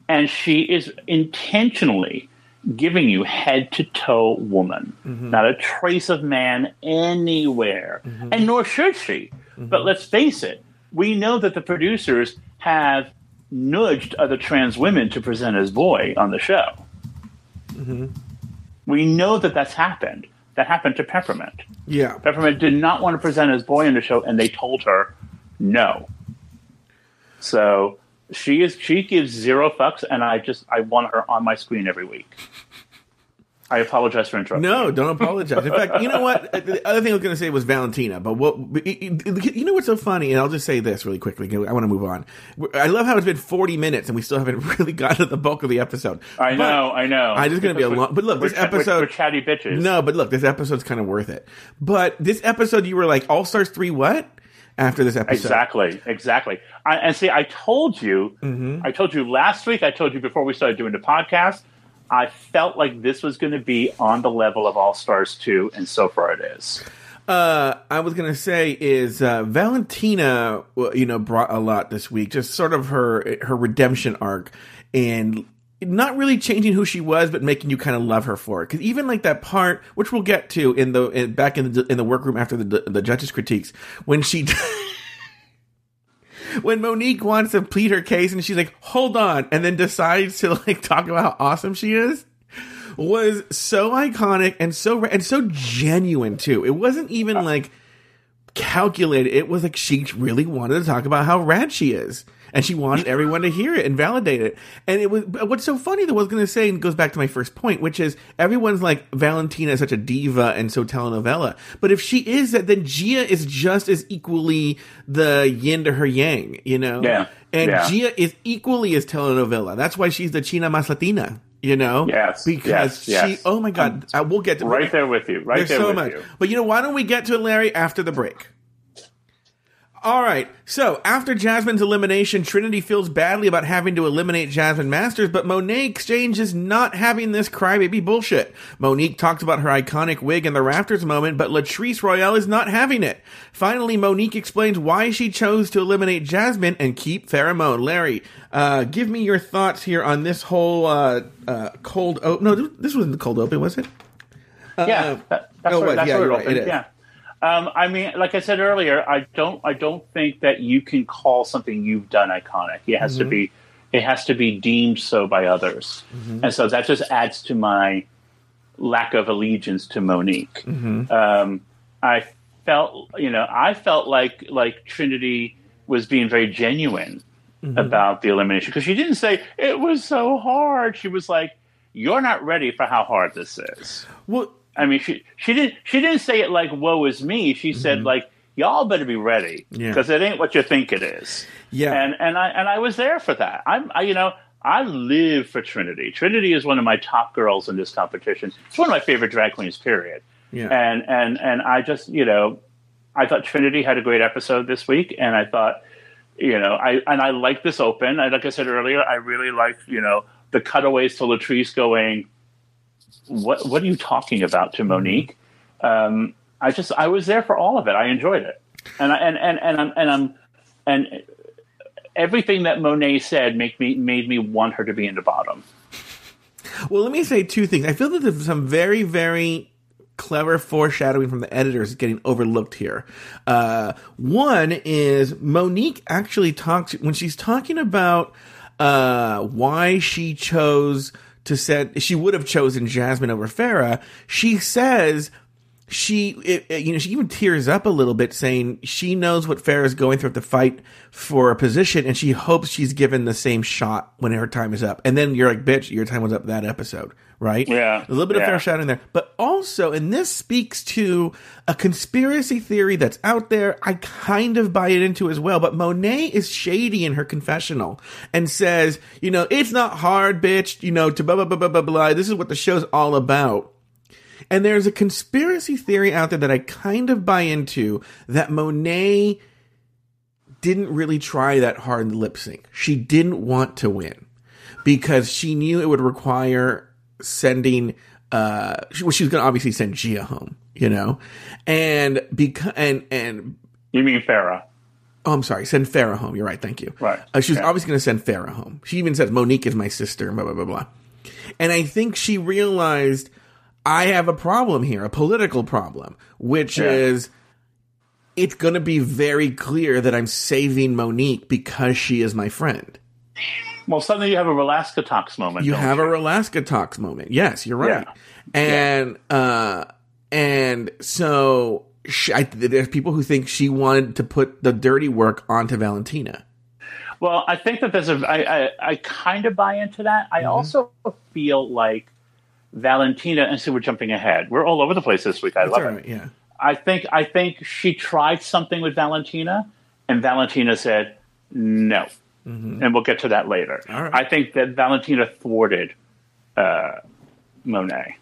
[SPEAKER 3] and she is intentionally giving you head to toe woman, mm-hmm. not a trace of man anywhere, mm-hmm. and nor should she. But mm-hmm. let's face it, we know that the producers have nudged other trans women to present as boy on the show. We know that that's happened. That happened to Peppermint.
[SPEAKER 1] Yeah.
[SPEAKER 3] Peppermint did not want to present as boy on the show, and they told her no. So she is she gives zero fucks, and I just I want her on my screen every week. I apologize for interrupting.
[SPEAKER 1] No, don't apologize. In fact, you know what? The other thing I was going to say was Valentina, but what you know what's so funny? And I'll just say this really quickly. I want to move on. I love how it's been forty minutes and we still haven't really gotten to the bulk of the episode.
[SPEAKER 3] I
[SPEAKER 1] But-
[SPEAKER 3] know, I know.
[SPEAKER 1] I just gonna be a long- but look, this
[SPEAKER 3] cha- we're-
[SPEAKER 1] episode-
[SPEAKER 3] we're chatty bitches.
[SPEAKER 1] No, but look, this episode's kind of worth it. But this episode, you were like All Stars three. What after this episode?
[SPEAKER 3] Exactly, exactly. I, and see, I told you,
[SPEAKER 1] Mm-hmm.
[SPEAKER 3] I told you last week, I told you before we started doing the podcast, I felt like this was going to be on the level of All Stars 2, and so far it is.
[SPEAKER 1] uh, I was gonna say is uh, Valentina, you know, brought a lot this week. Just sort of her her redemption arc, and not really changing who she was, but making you kind of love her for it. Because even like that part, which we'll get to in the in, back in the in the workroom after the the judges' critiques, when she. When Monique wants to plead her case and she's like, hold on, and then decides to like talk about how awesome she is was so iconic and so and so genuine too. It wasn't even uh. like calculated. It was like she really wanted to talk about how rad she is, and she wanted everyone to hear it and validate it. And it was what's so funny that I was going to say and goes back to my first point, which is everyone's like Valentina is such a diva and so telenovela. But if she is that, then Gia is just as equally the yin to her yang, you know?
[SPEAKER 3] Yeah.
[SPEAKER 1] And
[SPEAKER 3] Yeah.
[SPEAKER 1] Gia is equally as telenovela. That's why she's the China Mas Latina. You know,
[SPEAKER 3] Yes,
[SPEAKER 1] because
[SPEAKER 3] yes,
[SPEAKER 1] she.
[SPEAKER 3] yes.
[SPEAKER 1] Oh my God, I will get to
[SPEAKER 3] Right there with you. Right
[SPEAKER 1] there's
[SPEAKER 3] there
[SPEAKER 1] so
[SPEAKER 3] with
[SPEAKER 1] much.
[SPEAKER 3] you.
[SPEAKER 1] But you know, why don't we get to it, Larry, after the break? All right. So after Jasmine's elimination, Trinity feels badly about having to eliminate Jasmine Masters, but Monét X Change is not having this crybaby bullshit. Monique talks about her iconic wig in the rafters moment, but Latrice Royale is not having it. Finally, Monique explains why she chose to eliminate Jasmine and keep Farrah Moan. Larry, uh, give me your thoughts here on this whole uh, uh, cold open. No, this wasn't the cold open, was it?
[SPEAKER 3] yeah, that, that's
[SPEAKER 1] oh,
[SPEAKER 3] where,
[SPEAKER 1] wait,
[SPEAKER 3] that's
[SPEAKER 1] yeah, right, it is.
[SPEAKER 3] Yeah. Um, I mean, like I said earlier, I don't, I don't think that you can call something you've done iconic. It has to
[SPEAKER 1] Mm-hmm.
[SPEAKER 3] be, it has to be deemed so by others,
[SPEAKER 1] Mm-hmm.
[SPEAKER 3] and so that just adds to my lack of allegiance to Monique.
[SPEAKER 1] Mm-hmm.
[SPEAKER 3] Um, I felt, you know, I felt like like Trinity was being very genuine
[SPEAKER 1] Mm-hmm.
[SPEAKER 3] about the elimination because she didn't say it was so hard. She was like, "You're not ready for how hard this is."
[SPEAKER 1] Well,
[SPEAKER 3] I mean, she she didn't she didn't say it like "woe is me." She said like, "Y'all better be ready
[SPEAKER 1] Mm-hmm. Yeah.
[SPEAKER 3] because it ain't what you think it is."
[SPEAKER 1] yeah.
[SPEAKER 3] And and I and I was there for that. I'm I, you know I live for Trinity. Trinity is one of my top girls in this competition. It's one of my favorite drag queens. Period.
[SPEAKER 1] Yeah.
[SPEAKER 3] And and and I just you know I thought Trinity had a great episode this week, and I thought you know I and I like this open. I, like I said earlier, I really like you know the cutaways to Latrice going. What what are you talking about to Monique? Um, I just I was there for all of it. I enjoyed it, and I, and and and I'm and I'm and everything that Monet said make me made me want her to be in the bottom.
[SPEAKER 1] Well, let me say two things. I feel that there's some very, very clever foreshadowing from the editors getting overlooked here. Uh, one is Monique actually talks when she's talking about uh, why she chose to set. She would have chosen Jasmine over Farrah. She says she, it, it, you know, she even tears up a little bit, saying she knows what Farrah is going through to fight for a position, and she hopes she's given the same shot when her time is up. And then you're like, "Bitch, your time was up that episode." Right?
[SPEAKER 3] Yeah.
[SPEAKER 1] A little bit
[SPEAKER 3] yeah.
[SPEAKER 1] of fair shot in there, but also, and this speaks to a conspiracy theory that's out there. I kind of buy it into as well. But Monet is shady in her confessional and says, you know, it's not hard, bitch. You know, to blah blah blah blah blah blah. This is what the show's all about. And there's a conspiracy theory out there that I kind of buy into that Monet didn't really try that hard in the lip sync. She didn't want to win because she knew it would require sending uh she, well, she was going to obviously send Gia home, you know. And because and and
[SPEAKER 3] You mean Farrah.
[SPEAKER 1] Oh, I'm sorry. Send Farrah home. You're right. Thank you.
[SPEAKER 3] Right.
[SPEAKER 1] Uh, she was
[SPEAKER 3] Yeah.
[SPEAKER 1] obviously going to send Farrah home. She even says Monique is my sister. and Blah blah blah blah. And I think she realized I have a problem here, a political problem, which
[SPEAKER 3] Yeah.
[SPEAKER 1] is it's going to be very clear that I'm saving Monique because she is my friend.
[SPEAKER 3] Well, suddenly you have a Alaska Talks moment.
[SPEAKER 1] You have a Alaska talks moment. Yes, you're right.
[SPEAKER 3] Yeah.
[SPEAKER 1] And uh and so she, I, there's people who think she wanted to put the dirty work onto Valentina.
[SPEAKER 3] Well, I think that there's a. I, I, I kind of buy into that. I
[SPEAKER 1] Mm-hmm.
[SPEAKER 3] also feel like Valentina, and so we're jumping ahead. We're all over the place this week. I
[SPEAKER 1] That's
[SPEAKER 3] love
[SPEAKER 1] all
[SPEAKER 3] it.
[SPEAKER 1] Yeah.
[SPEAKER 3] I think I think she tried something with Valentina, and Valentina said no, and we'll get to that later.
[SPEAKER 1] Mm-hmm. Right.
[SPEAKER 3] I think that Valentina thwarted uh, Monet.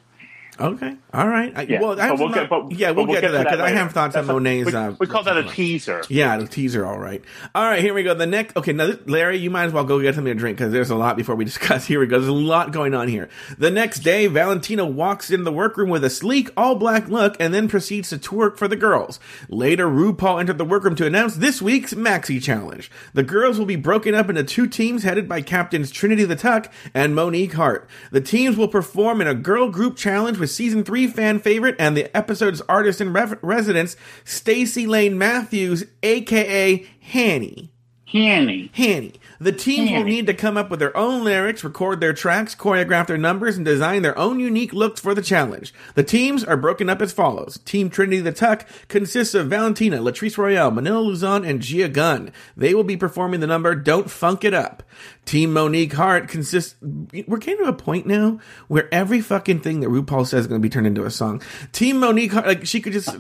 [SPEAKER 1] Okay. All right. I,
[SPEAKER 3] Yeah.
[SPEAKER 1] Well,
[SPEAKER 3] But we'll
[SPEAKER 1] not-
[SPEAKER 3] get- but-
[SPEAKER 1] yeah, we'll,
[SPEAKER 3] but
[SPEAKER 1] get, to that because I have thoughts on
[SPEAKER 3] That's a-
[SPEAKER 1] Monet's.
[SPEAKER 3] We,
[SPEAKER 1] uh,
[SPEAKER 3] we call that a teaser.
[SPEAKER 1] Yeah, a teaser. All right. All right. Here we go. The next. Okay. Now, this, Larry, you might as well go get something to drink because there's a lot before we discuss. Here we go. There's a lot going on here. The next day, Valentina walks into the workroom with a sleek, all black look and then proceeds to twerk for the girls. Later, RuPaul entered the workroom to announce this week's Maxi Challenge. The girls will be broken up into two teams headed by captains Trinity the Tuck and Monique Heart. The teams will perform in a girl group challenge with season three fan favorite and the episode's artist in rev- residence, Stacy Layne Matthews, aka Henny.
[SPEAKER 3] Henny.
[SPEAKER 1] Henny. The teams will need to come up with their own lyrics, record their tracks, choreograph their numbers, and design their own unique looks for the challenge. The teams are broken up as follows. Team Trinity the Tuck consists of Valentina, Latrice Royale, Manila Luzon, and Gia Gunn. They will be performing the number Don't Funk It Up. Team Monique Heart consists, we're getting to a point now where every fucking thing that RuPaul says is going to be turned into a song. Team Monique Heart, like she could just,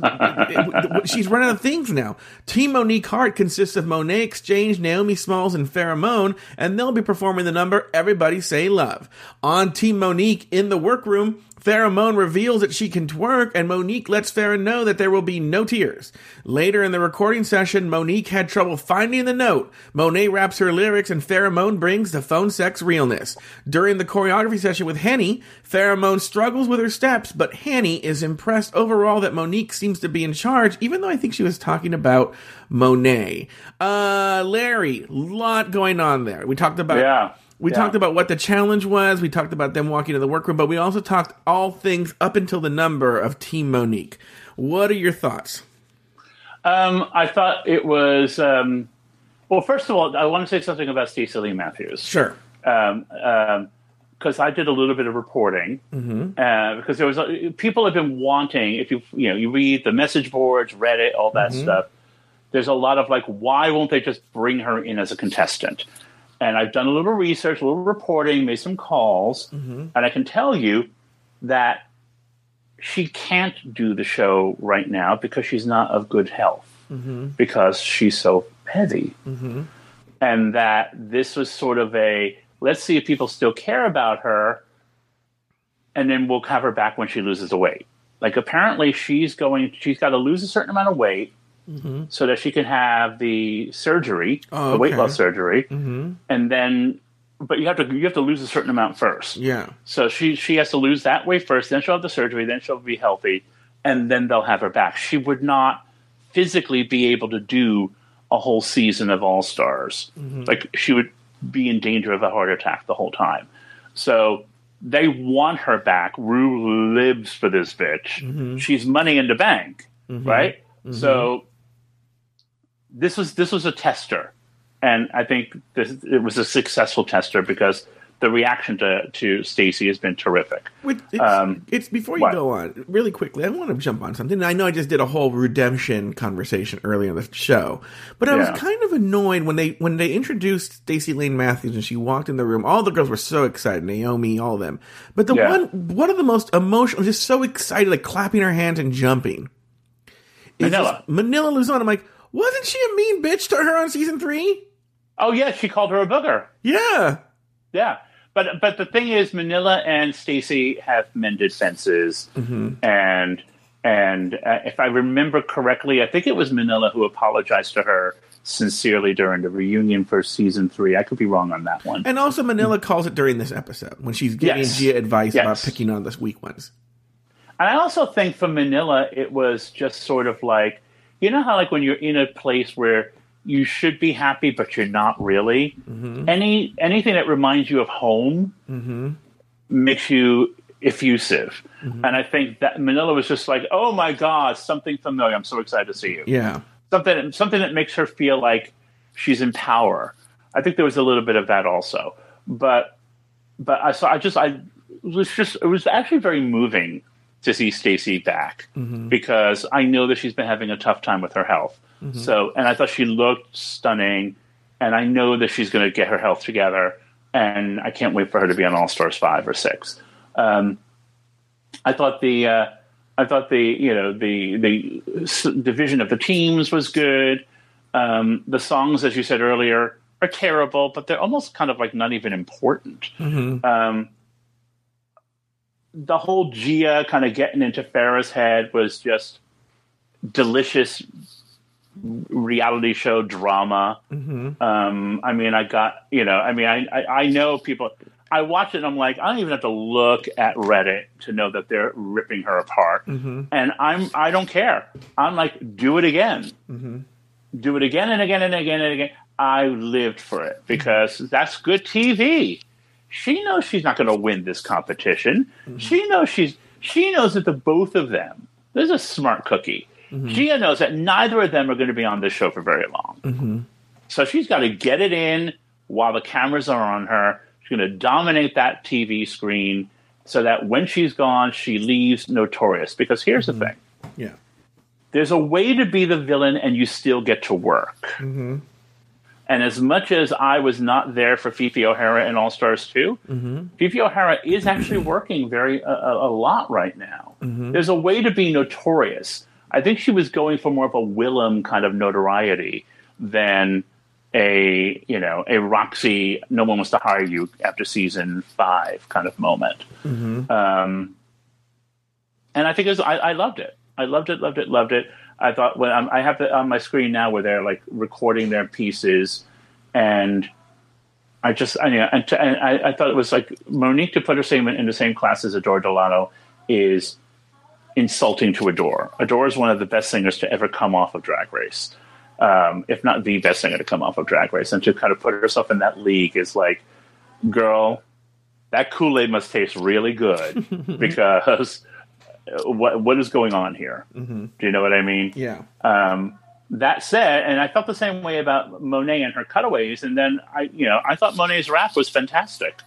[SPEAKER 1] she's running out of things now. Team Monique Heart consists of Monét X Change, Naomi Smalls, and Farrah Moan, and they'll be performing the number Everybody Say Love. On Team Monique in the workroom, Farrah Moan reveals that she can twerk, and Monique lets Farrah know that there will be no tears. Later in the recording session, Monique had trouble finding the note. Monet raps her lyrics, and Farrah Moan brings the phone sex realness. During the choreography session with Henny, Farrah Moan struggles with her steps, but Henny is impressed overall that Monique seems to be in charge, even though I think she was talking about Monet. Uh, Larry, lot going on there. We talked about
[SPEAKER 3] Yeah.
[SPEAKER 1] We
[SPEAKER 3] Yeah.
[SPEAKER 1] talked about what the challenge was. We talked about them walking to the workroom, but we also talked all things up until the number of Team Monique. What are your thoughts?
[SPEAKER 3] Um, I thought it was. Um, well, first of all, I want to say something about Stacy Layne Matthews.
[SPEAKER 1] Sure.
[SPEAKER 3] um, um, because I did a little bit of reporting. Uh, because there was a, people have been wanting. If you you know you read the message boards, Reddit, all that stuff. There's a lot of like, why won't they just bring her in as a contestant? And I've done a little research, a little reporting, made some calls, mm-hmm. and I can tell you that she can't do the show right now because she's not of good health. Mm-hmm. Because she's so heavy. Mm-hmm. And that this was sort of a let's see if people still care about her. And then we'll have her back when she loses the weight. Like apparently she's going she's got to lose a certain amount of weight Mm-hmm. so that she can have the surgery
[SPEAKER 1] Oh,
[SPEAKER 3] the weight
[SPEAKER 1] okay.
[SPEAKER 3] loss surgery mm-hmm. and then but you have to you have to lose a certain amount first
[SPEAKER 1] Yeah.
[SPEAKER 3] so she she has to lose that weight first, then she'll have the surgery, then she'll be healthy, and then they'll have her back. She would not physically be able to do a whole season of All Stars. Mm-hmm. Like she would be in danger of a heart attack the whole time. So they want her back. Ru lives for this bitch.
[SPEAKER 1] Mm-hmm.
[SPEAKER 3] She's money in the bank, right? So this was this was a tester, and I think this it was a successful tester because the reaction to to Stacy has been terrific.
[SPEAKER 1] Wait, it's,
[SPEAKER 3] Um,
[SPEAKER 1] it's before you
[SPEAKER 3] what?
[SPEAKER 1] go on really quickly. I want to jump on something. I know I just did a whole redemption conversation earlier in the show, but I
[SPEAKER 3] Yeah.
[SPEAKER 1] was kind of annoyed when they when they introduced Stacy Layne Matthews and she walked in the room. All the girls were so excited, Naomi, all of them. But the
[SPEAKER 3] Yeah.
[SPEAKER 1] one one of the most emotional, just so excited, like clapping her hands and jumping.
[SPEAKER 3] Manila.
[SPEAKER 1] Manila Luzon. I'm like, wasn't she a mean bitch to her on season three?
[SPEAKER 3] Oh yeah, she called her a booger.
[SPEAKER 1] Yeah.
[SPEAKER 3] Yeah, but but the thing is, Manila and Stacy have mended fences, and and uh, if I remember correctly, I think it was Manila who apologized to her sincerely during the reunion for season three. I could be wrong on that one.
[SPEAKER 1] And also, Manila calls it during this episode when she's giving
[SPEAKER 3] Yes.
[SPEAKER 1] Gia advice about picking on the weak ones.
[SPEAKER 3] And I also think for Manila, it was just sort of like, you know how like when you're in a place where you should be happy, but you're not really. Mm-hmm. Any anything that reminds you of home mm-hmm. makes you effusive. Mm-hmm. And I think that Manila was just like, oh my god, something familiar. I'm so excited to see you.
[SPEAKER 1] Yeah.
[SPEAKER 3] Something something that makes her feel like she's in power. I think there was a little bit of that also, but but I saw I just I it was just it was actually very moving to see Stacy back because I know that she's been having a tough time with her health. So and I thought she looked stunning, and I know that she's going to get her health together, and I can't wait for her to be on All Stars five or six. Um, I thought the uh, I thought the you know the the division of the teams was good. Um, the songs, as you said earlier, are terrible, but they're almost kind of like not even important. Um, the whole Gia kind of getting into Farrah's head was just delicious reality show drama. Mm-hmm. Um, I mean, I got you know, I mean, I, I I know people. I watch it and I'm like, I don't even have to look at Reddit to know that they're ripping her apart, mm-hmm. and I'm I don't care. I'm like, do it again, mm-hmm. do it again and again and again and again. I lived for it because that's good TV. She knows she's not going to win this competition. Mm-hmm. She knows she's she knows that the both of them. There's a smart cookie. Mm-hmm. Gia knows that neither of them are going to be on this show for very long. Mm-hmm. So she's got to get it in while the cameras are on her. She's going to dominate that TV screen so that when she's gone, she leaves notorious. Because here's the thing
[SPEAKER 1] Yeah.
[SPEAKER 3] there's a way to be the villain and you still get to work. And as much as I was not there for Phi Phi O'Hara in All Stars 2, mm-hmm. Phi Phi O'Hara is actually working very a, a lot right now. Mm-hmm. There's a way to be notorious. I think she was going for more of a Willam kind of notoriety than a you know a Roxy. No one wants to hire you after season five kind of moment. Mm-hmm. Um, and I think it was, I, I loved it. I loved it, loved it, loved it. I thought when I'm, I have it on my screen now where they're like recording their pieces, and I just I know and, to, and I, I thought it was like Monique to put her same in the same class as Adore Delano is insulting to Adore. Adore is one of the best singers to ever come off of Drag Race, um, if not the best singer to come off of Drag Race, and to kind of put herself in that league is like, girl, that Kool Aid must taste really good because what what is going on here? Do you know what I mean?
[SPEAKER 1] Yeah.
[SPEAKER 3] Um, that said, and I felt the same way about Monet and her cutaways. And then I, you know, I thought Monet's rap was fantastic.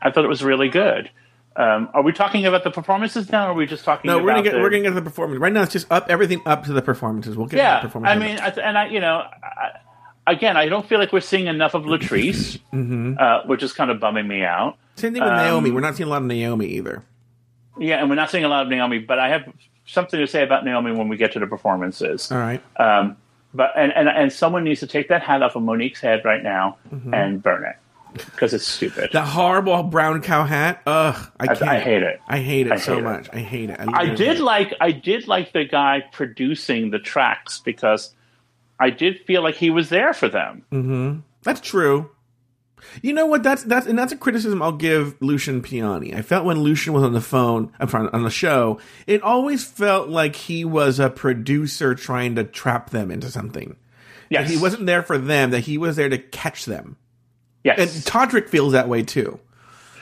[SPEAKER 3] I thought it was really good. Um, are we talking about the performances now, or are we just talking?
[SPEAKER 1] No, we're gonna get
[SPEAKER 3] the,
[SPEAKER 1] we're gonna get to the performance. Right now, it's just up everything up to the performances. We'll get to the performance.
[SPEAKER 3] I mean, I, and I, you know, I, again, I don't feel like we're seeing enough of Latrice,
[SPEAKER 1] Mm-hmm.
[SPEAKER 3] uh, which is kind of bumming me out.
[SPEAKER 1] same thing with
[SPEAKER 3] um,
[SPEAKER 1] Naomi. We're not seeing a lot of Naomi either.
[SPEAKER 3] Yeah, and we're not seeing a lot of Naomi, but I have something to say about Naomi when we get to the performances.
[SPEAKER 1] All right.
[SPEAKER 3] Um, but and, and and someone needs to take that hat off of Monique's head right now
[SPEAKER 1] Mm-hmm.
[SPEAKER 3] and burn it because it's stupid.
[SPEAKER 1] That horrible brown cow hat. Ugh, I
[SPEAKER 3] I,
[SPEAKER 1] can't.
[SPEAKER 3] I hate it.
[SPEAKER 1] I hate it
[SPEAKER 3] I
[SPEAKER 1] so
[SPEAKER 3] hate it.
[SPEAKER 1] much. I hate it.
[SPEAKER 3] I
[SPEAKER 1] literally
[SPEAKER 3] did
[SPEAKER 1] it.
[SPEAKER 3] like I did like the guy producing the tracks because I did feel like he was there for them. Mm-hmm.
[SPEAKER 1] That's true. You know what? That's that's and that's a criticism I'll give Lucian Piane. I felt when Lucian was on the phone in front on the show, it always felt like he was a producer trying to trap them into something.
[SPEAKER 3] Yes,
[SPEAKER 1] That he wasn't there for them. That he was there to catch them.
[SPEAKER 3] Yes,
[SPEAKER 1] And Todrick feels that way too.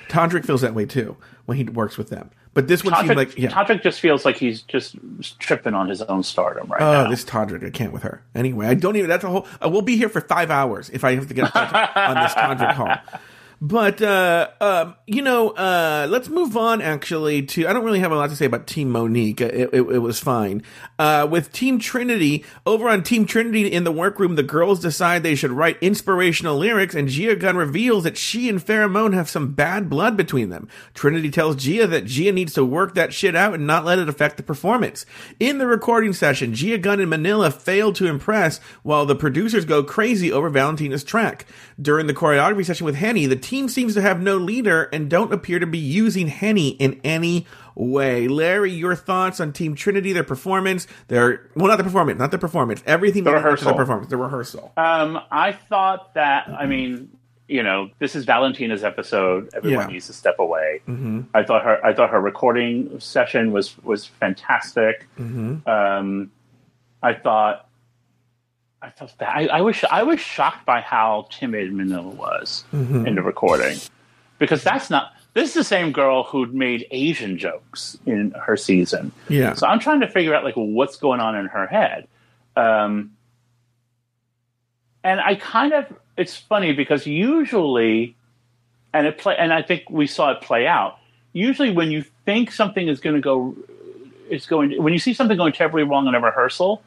[SPEAKER 1] Todrick feels that way too when he works with them. But this one seemed like yeah.
[SPEAKER 3] Todrick just feels like he's just tripping on his own stardom right
[SPEAKER 1] Oh,
[SPEAKER 3] now.
[SPEAKER 1] this Todrick, I can't with her. Anyway, I don't even. That's a whole. Uh, we'll be here for five hours if I have to get on this Todrick call. But uh, um, you know, uh, let's move on. Actually, to I don't really have a lot to say about Team Monique. It, it, it was fine. Uh, with Team Trinity over on Team Trinity in the workroom, the girls decide they should write inspirational lyrics, and Gia Gunn reveals that she and Farrah Moan have some bad blood between them. Trinity tells Gia that Gia needs to work that shit out and not let it affect the performance. In the recording session, Gia Gunn and Manila fail to impress, while the producers go crazy over Valentina's track. During the choreography session with Henny, the team seems to have no leader and don't appear to be using Henny in any way. Larry, your thoughts on Team Trinity, their performance, their well, not the performance, not the performance, everything
[SPEAKER 3] The
[SPEAKER 1] rehearsal, the
[SPEAKER 3] rehearsal.
[SPEAKER 1] performance, the rehearsal.
[SPEAKER 3] Um, I thought that. I mean, you know, this is Valentina's episode. Everyone
[SPEAKER 1] Yeah.
[SPEAKER 3] needs to step away.
[SPEAKER 1] Mm-hmm.
[SPEAKER 3] I thought her. I thought her recording session was was fantastic.
[SPEAKER 1] Mm-hmm.
[SPEAKER 3] Um, I thought. I that I, I was I was shocked by how timid Manila was
[SPEAKER 1] Mm-hmm.
[SPEAKER 3] in the recording, because that's not. This is the same girl who'd made Asian jokes in her season.
[SPEAKER 1] Yeah.
[SPEAKER 3] So I'm trying to figure out like what's going on in her head. Um, and I kind of it's funny because usually and it play and I think we saw it play out. Usually when you think something is going to go it's going when you see something going terribly wrong in a rehearsal,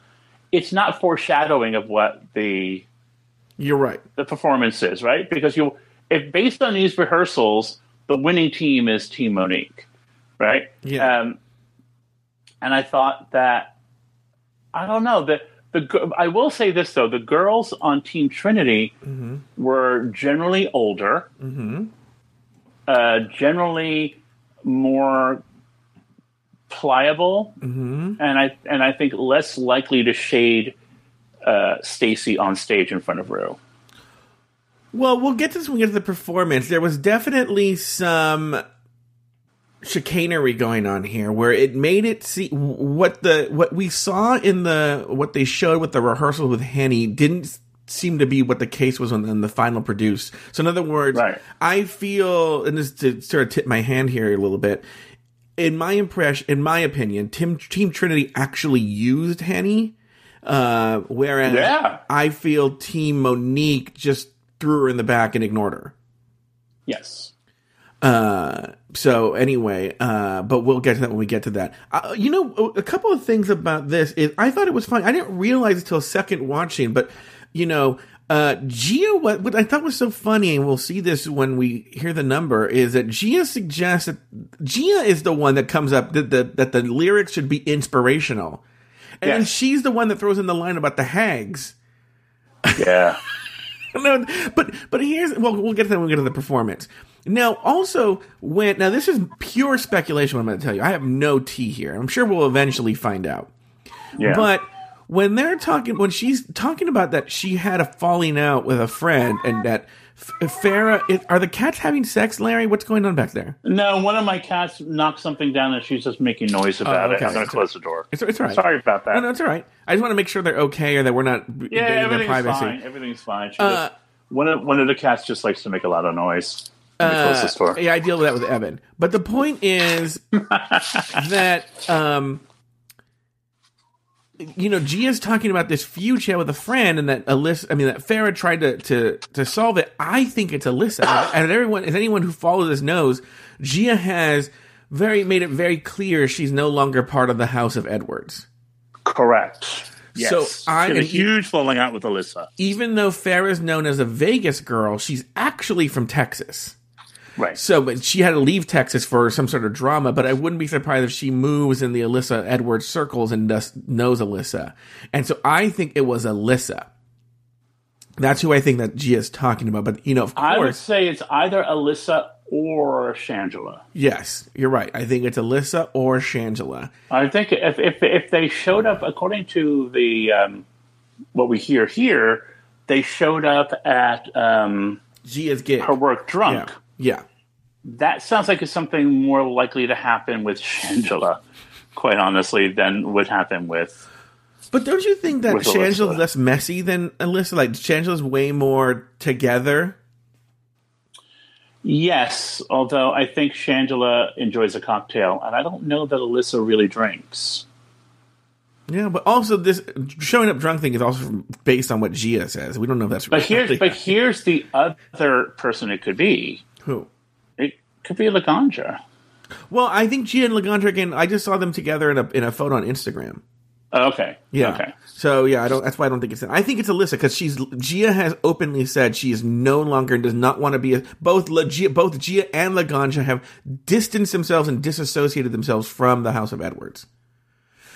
[SPEAKER 3] it's not foreshadowing of what the
[SPEAKER 1] You're right.
[SPEAKER 3] the performance is, right? Because you if based on these rehearsals, the winning team is Team Monique, right?
[SPEAKER 1] Yeah.
[SPEAKER 3] Um, and I thought that I don't know the the I will say this though the girls on Team Trinity were generally older, uh, generally more pliable, and I and I think less likely to shade uh, Stacy on stage in front of Ru.
[SPEAKER 1] Well, we'll get to this when we get to the performance. There was definitely some chicanery going on here where it made it see what the what we saw in the what they showed with the rehearsal with Henny didn't seem to be what the case was on, on the final produced. So in other words,
[SPEAKER 3] Right.
[SPEAKER 1] I feel and this is to sort of tip my hand here a little bit. In my impression, in my opinion, Tim, Team Trinity actually used Henny, uh, whereas
[SPEAKER 3] Yeah.
[SPEAKER 1] I feel Team Monique just threw her in the back and ignored her.
[SPEAKER 3] Yes.
[SPEAKER 1] Uh, so anyway, uh, but we'll get to that when we get to that. Uh, you know, a couple of things about this is I thought it was fun. I didn't realize until second watching, but you know, uh, Gia, what, what I thought was so funny, and we'll see this when we hear the number, is that Gia suggests that Gia is the one that comes up that the, that the lyrics should be inspirational. And then she's the one that throws in the line about the hags.
[SPEAKER 3] Yeah.
[SPEAKER 1] no, but but here's well, we'll get to that when we get to the performance. Now, also when now this is pure speculation. What I'm going to tell you, I have no tea here. I'm sure we'll eventually find out.
[SPEAKER 3] Yeah.
[SPEAKER 1] But when they're talking, when she's talking about that, she had a falling out with a friend, and that Farrah is, are the cats having sex, Larry? What's going on back there?
[SPEAKER 3] no, one of my cats knocked something down and she's just making noise about
[SPEAKER 1] Oh, okay.
[SPEAKER 3] it. I'm going to close the door.
[SPEAKER 1] It's, it's all right.
[SPEAKER 3] Sorry about that.
[SPEAKER 1] No, no, it's all right. I just want to make sure they're okay or that we're not
[SPEAKER 3] yeah,
[SPEAKER 1] invading their
[SPEAKER 3] everything's
[SPEAKER 1] privacy.
[SPEAKER 3] fine. Everything's fine. She
[SPEAKER 1] Uh,
[SPEAKER 3] just, one of one of the cats just likes to make a lot of noise. Let close this door.
[SPEAKER 1] Uh, Yeah, I deal with that with Evan. But the point is that um you know, Gia's talking about this feud she had with a friend, and that Alyssa, I mean, that Farrah tried to to to solve it. I think it's Alyssa, and everyone, as anyone who follows this knows, Gia has very made it very clear she's no longer part of the House of Edwards.
[SPEAKER 3] Correct. Yes.
[SPEAKER 1] So I-
[SPEAKER 3] She had a huge falling out with Alyssa.
[SPEAKER 1] Even though Farrah's known as a Vegas girl, she's actually from Texas.
[SPEAKER 3] Right.
[SPEAKER 1] So, but she had to leave Texas for some sort of drama. But I wouldn't be surprised if she moves in the Alyssa Edwards circles and knows Alyssa. And so I think it was Alyssa. That's who I think that Gia's talking about. But you know, of course,
[SPEAKER 3] I would say it's either Alyssa or Shangela.
[SPEAKER 1] yes, you're right. I think it's Alyssa or Shangela.
[SPEAKER 3] I think if if if they showed up according to the um, what we hear here, they showed up at um,
[SPEAKER 1] Gia's gig.
[SPEAKER 3] her work drunk.
[SPEAKER 1] Yeah, yeah.
[SPEAKER 3] That sounds like it's something more likely to happen with Shangela, quite honestly, than would happen with.
[SPEAKER 1] But don't you think that Shangela's less messy than Alyssa? Like Shangela's way more together.
[SPEAKER 3] Yes, although I think Shangela enjoys a cocktail, and I don't know that Alyssa really drinks.
[SPEAKER 1] Yeah, but also this showing up drunk thing is also based on what Gia says. We don't know if that's.
[SPEAKER 3] But here's but here's the other person it could be.
[SPEAKER 1] Who?
[SPEAKER 3] It could be Laganja.
[SPEAKER 1] Well, I think Gia and Laganja again. I just saw them together in a in a photo on Instagram.
[SPEAKER 3] Oh, okay.
[SPEAKER 1] Yeah.
[SPEAKER 3] Okay.
[SPEAKER 1] So yeah, I don't. That's why I don't think it's. I think it's Alyssa because she's Gia has openly said she is no longer and does not want to be a, both La, Gia, both Gia and Laganja have distanced themselves and disassociated themselves from the House of Edwards.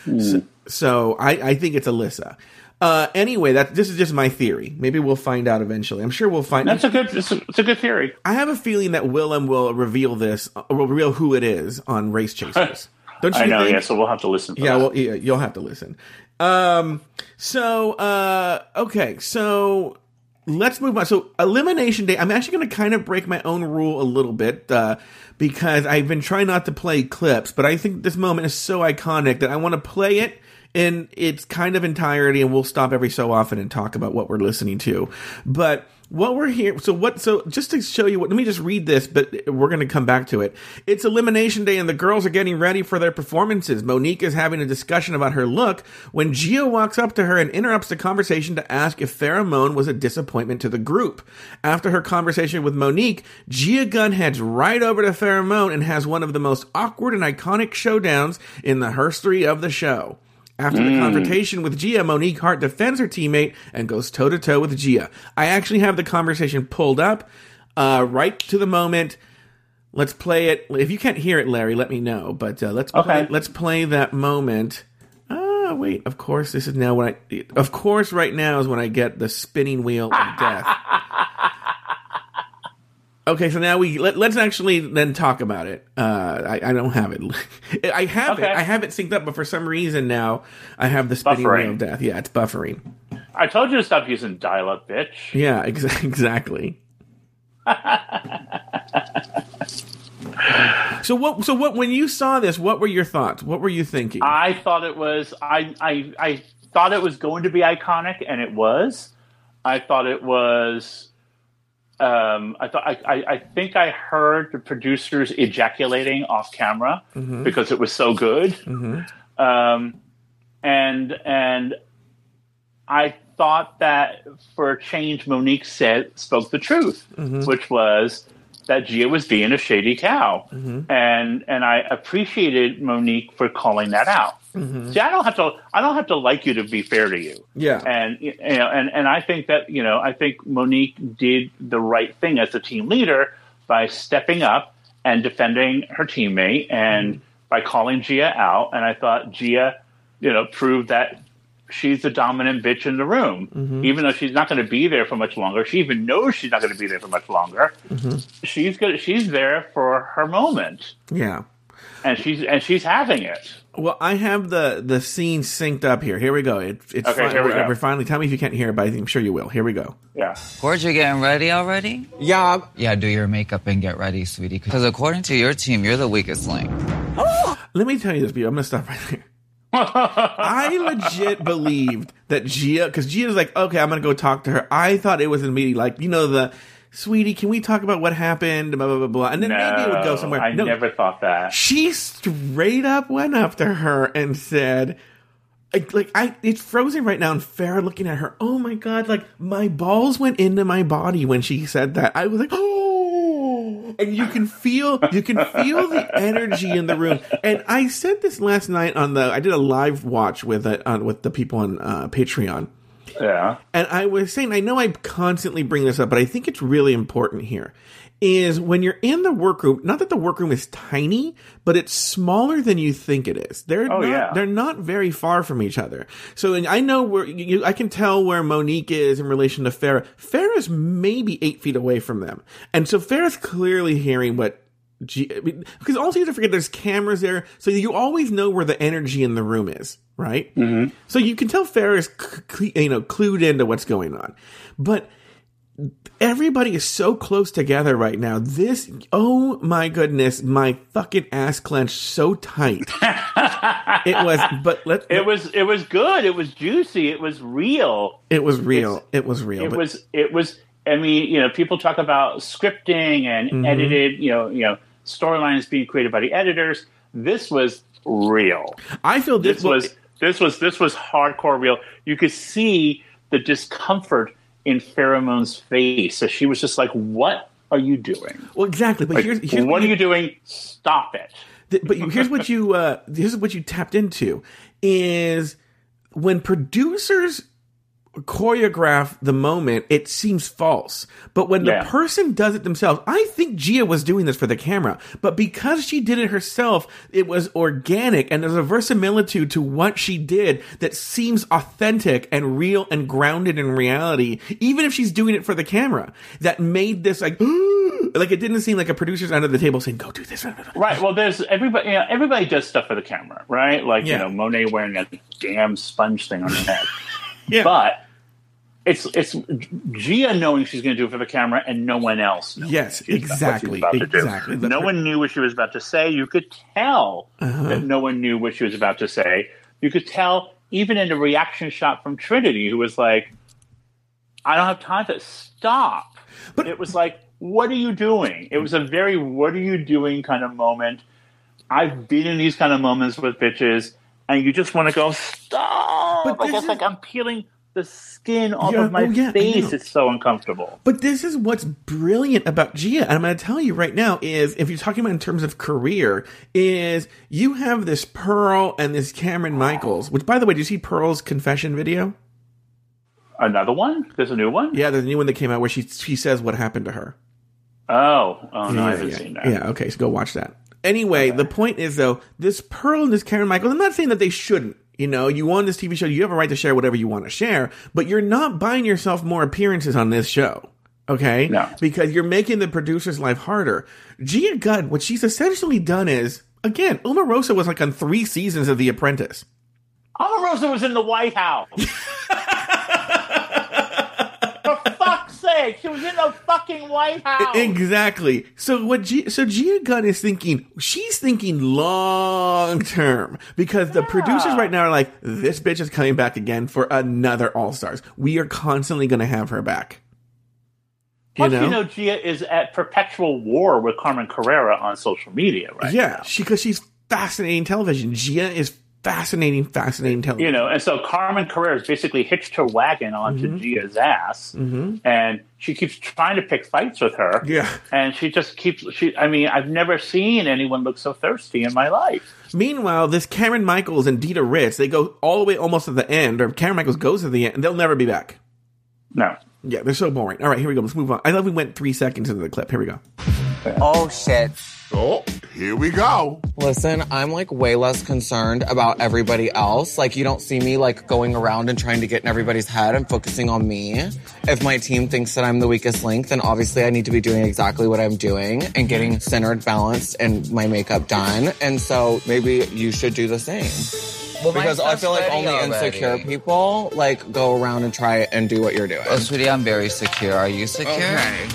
[SPEAKER 1] Hmm. So, so I, I think it's Alyssa. Uh, anyway, that this is just my theory. Maybe we'll find out eventually. I'm sure we'll find.
[SPEAKER 3] That's a good. It's a, it's a good theory.
[SPEAKER 1] I have a feeling that Willam will reveal this, uh, will reveal who it is on Race Chasers. Don't you
[SPEAKER 3] I know.
[SPEAKER 1] think?
[SPEAKER 3] Yeah. So we'll have to listen.
[SPEAKER 1] Yeah,
[SPEAKER 3] that.
[SPEAKER 1] well, yeah, you'll have to listen. Um, so, uh, okay, so let's move on. So, elimination day. I'm actually going to kind of break my own rule a little bit uh, because I've been trying not to play clips, but I think this moment is so iconic that I want to play it in its kind of entirety, and we'll stop every so often and talk about what we're listening to. But what we're here, so what? So just to show you what, let me just read this, but we're going to come back to it. It's elimination day, and the girls are getting ready for their performances. Monique is having a discussion about her look when Gia walks up to her and interrupts the conversation to ask if Farrah Moan was a disappointment to the group. After her conversation with Monique, Gia Gunn heads right over to Farrah Moan and has one of the most awkward and iconic showdowns in the history of the show. After the confrontation with Gia, Monique Heart defends her teammate and goes toe to toe with Gia. I actually have the conversation pulled up uh, right to the moment. Let's play it. If you can't hear it, Larry, let me know. But uh, let's play,
[SPEAKER 3] Okay.
[SPEAKER 1] let's play that moment. Ah, wait. Of course, this is now when I. Of course, right now is when I get the spinning wheel of death. Okay, so now we let, let's actually then talk about it. Uh, I, I don't have it. I have
[SPEAKER 3] Okay.
[SPEAKER 1] it. I have it synced up, but for some reason now I have the spinning
[SPEAKER 3] Buffering.
[SPEAKER 1] wheel of death. Yeah, it's buffering.
[SPEAKER 3] I told you to stop using dial-up, bitch.
[SPEAKER 1] Yeah, ex- exactly. so what? So what? When you saw this, what were your thoughts? What were you thinking?
[SPEAKER 3] I thought it was. I I I thought it was going to be iconic, and it was. I thought it was. Um, I thought I, I, I think I heard the producers ejaculating off camera because it was so good. Um, and and I thought that for a change, Monique said spoke the truth, which was that Gia was being a shady cow, and and I appreciated Monique for calling that out. Mm-hmm. See, I don't have to. I don't have to like you to be fair to you.
[SPEAKER 1] yeah,
[SPEAKER 3] And you know, and and I think that you know, I think Monique did the right thing as a team leader by stepping up and defending her teammate, and mm-hmm. by calling Gia out. And I thought Gia, you know, proved that she's the dominant bitch in the room, mm-hmm. even though she's not going to be there for much longer. She even knows she's not going to be there for much longer. She's good. She's there for her moment,
[SPEAKER 1] yeah.
[SPEAKER 3] And she's and she's having it.
[SPEAKER 1] Well, I have the the scene synced up here. Here we go. It, it's
[SPEAKER 3] Okay,
[SPEAKER 1] fin-
[SPEAKER 3] here we
[SPEAKER 1] we're,
[SPEAKER 3] go.
[SPEAKER 1] we're finally. Tell me if you can't hear it, but I'm sure you will. Here we go.
[SPEAKER 3] Yeah.
[SPEAKER 2] Cord, you getting ready already?
[SPEAKER 4] Yeah,
[SPEAKER 2] Yeah, do your makeup and get ready, sweetie. Because according to your team, you're the weakest link.
[SPEAKER 1] Let me tell you this, Peter. I'm gonna stop right there. I legit believed that Gia, because Gia's like, okay, I'm gonna go talk to her. I thought it was a meeting, like you know, the sweetie, can we talk about what happened? Blah blah blah blah. And then maybe it would go somewhere.
[SPEAKER 3] I
[SPEAKER 1] no,
[SPEAKER 3] never thought that.
[SPEAKER 1] she straight up went up to her and said. Like, like I, it's frozen right now, and Farrah looking at her. Oh my god! Like my balls went into my body when she said that. I was like, oh, and you can feel, you can feel the energy in the room. And I said this last night on the, I did a live watch with it on with the people on uh, Patreon.
[SPEAKER 3] Yeah.
[SPEAKER 1] And I was saying, I know I constantly bring this up, but I think it's really important here. Is when you're in the workroom, not that the workroom is tiny, but it's smaller than you think it is. They're
[SPEAKER 3] Oh,
[SPEAKER 1] not,
[SPEAKER 3] yeah.
[SPEAKER 1] they're not very far from each other. So I know where you, I can tell where Monique is in relation to Farrah. Farrah's maybe eight feet away from them, and so Farrah's clearly hearing what G- I mean, because also you have to forget there's cameras there, so you always know where the energy in the room is, right? Mm-hmm. So you can tell Farrah's, cl- you know, clued into what's going on, but everybody is so close together right now. This, oh my goodness, my fucking ass clenched so tight. it was, but let
[SPEAKER 3] It was it was good. It was juicy. It was real.
[SPEAKER 1] it was real. It was real.
[SPEAKER 3] It
[SPEAKER 1] but-
[SPEAKER 3] was it was I mean, you know, people talk about scripting and
[SPEAKER 1] Mm-hmm.
[SPEAKER 3] edited, you know, you know, storylines being created by the editors. This was real.
[SPEAKER 1] I feel this,
[SPEAKER 3] This was this was this was hardcore real. You could see the discomfort in Farrah Moan's face. So she was just like, "What are you doing?
[SPEAKER 1] well exactly. But
[SPEAKER 3] Like,
[SPEAKER 1] here's, here's
[SPEAKER 3] what are you doing? Stop it!"
[SPEAKER 1] Th- but you- here's what you uh here's what you tapped into is when producers choreograph the moment it seems false but when
[SPEAKER 3] Yeah.
[SPEAKER 1] the person does it themselves i think gia was doing this for the camera but because she did it herself it was organic and there's a verisimilitude to what she did that seems authentic and real and grounded in reality even if she's doing it for the camera that made this like like it didn't seem like a producer's under the table saying go do this
[SPEAKER 3] Right. Well, there's everybody. You know, everybody does stuff for the camera, right? Like
[SPEAKER 1] Yeah.
[SPEAKER 3] you know, Monet wearing a damn sponge thing on her head.
[SPEAKER 1] yeah
[SPEAKER 3] But it's it's Gia knowing she's going to do it for the camera, and no one else.
[SPEAKER 1] Yes,
[SPEAKER 3] what she's- what she's
[SPEAKER 1] exactly, exactly.
[SPEAKER 3] No one knew what she was about to say. You could tell
[SPEAKER 1] Uh-huh.
[SPEAKER 3] that no one knew what she was about to say. You could tell even in the reaction shot from Trinity, who was like, "I don't have time to stop."
[SPEAKER 1] But-
[SPEAKER 3] it was like, "What are you doing?" It was a very "What are you doing?" kind of moment. I've been in these kind of moments with bitches, and you just want to go stop.
[SPEAKER 1] But this
[SPEAKER 3] it's
[SPEAKER 1] is-
[SPEAKER 3] like I'm peeling the skin off
[SPEAKER 1] Yeah,
[SPEAKER 3] of my
[SPEAKER 1] oh, yeah,
[SPEAKER 3] face. It's so uncomfortable.
[SPEAKER 1] But this is what's brilliant about Gia, and I'm going to tell you right now is if you're talking about in terms of career, is you have this Pearl and this Cameron Michaels. Which, by the way, did you see Pearl's confession video?
[SPEAKER 3] Another one? There's a new one?
[SPEAKER 1] Yeah, there's a new one that came out where she she says what happened to her.
[SPEAKER 3] Oh, oh no, I
[SPEAKER 1] yeah,
[SPEAKER 3] haven't
[SPEAKER 1] yeah,
[SPEAKER 3] seen that.
[SPEAKER 1] yeah. Okay, so go watch that. Anyway, the point is though, this Pearl and this Karen Michaels. I'm not saying that they shouldn't. You know, you on this TV show, you have a right to share whatever you want to share, but you're not buying yourself more appearances on this show. Okay?
[SPEAKER 3] No.
[SPEAKER 1] Because you're making the producer's life harder. Gia Gunn, what she's essentially done is, again, Omarosa was like on three seasons of The Apprentice.
[SPEAKER 3] Omarosa was in the White House. For fuck's she was in the fucking White House.
[SPEAKER 1] Exactly. So what? G- so Gia Gunn is thinking. She's thinking long term because the producers right now are like, this bitch is coming back again for another All Stars. We are constantly going to have her back. You know?
[SPEAKER 3] you know, Gia is at perpetual war with Carmen Carrera on social media, right?
[SPEAKER 1] yeah,
[SPEAKER 3] now.
[SPEAKER 1] she because she's fascinating television. Gia is fascinating, fascinating television.
[SPEAKER 3] You know, and so Carmen Carrera has basically hitched her wagon onto
[SPEAKER 1] Mm-hmm.
[SPEAKER 3] Gia's ass, and she keeps trying to pick fights with her.
[SPEAKER 1] Yeah.
[SPEAKER 3] and she just keeps. She, I mean, I've never seen anyone look so thirsty in my life.
[SPEAKER 1] Meanwhile, this Cameron Michaels and Dida Ritz, they go all the way almost to the end, or Cameron Michaels goes to the end, and they'll never be back.
[SPEAKER 3] No,
[SPEAKER 1] Yeah, they're so boring. All right, here we go. Let's move on. I love we went three seconds into the clip. Here we go.
[SPEAKER 2] Oh shit.
[SPEAKER 4] Oh, here we go.
[SPEAKER 5] Listen, I'm like way less concerned about everybody else. Like, you don't see me like going around and trying to get in everybody's head and focusing on me. If my team thinks that I'm the weakest link, then obviously I need to be doing exactly what I'm doing and getting centered, balanced, and my makeup done. And so maybe you should do the same.
[SPEAKER 2] Well,
[SPEAKER 5] Because I feel like
[SPEAKER 2] ready
[SPEAKER 5] only
[SPEAKER 2] already.
[SPEAKER 5] insecure people like go around and try and do what you're doing.
[SPEAKER 2] Oh, sweetie, I'm very secure. Are you secure?
[SPEAKER 1] Okay,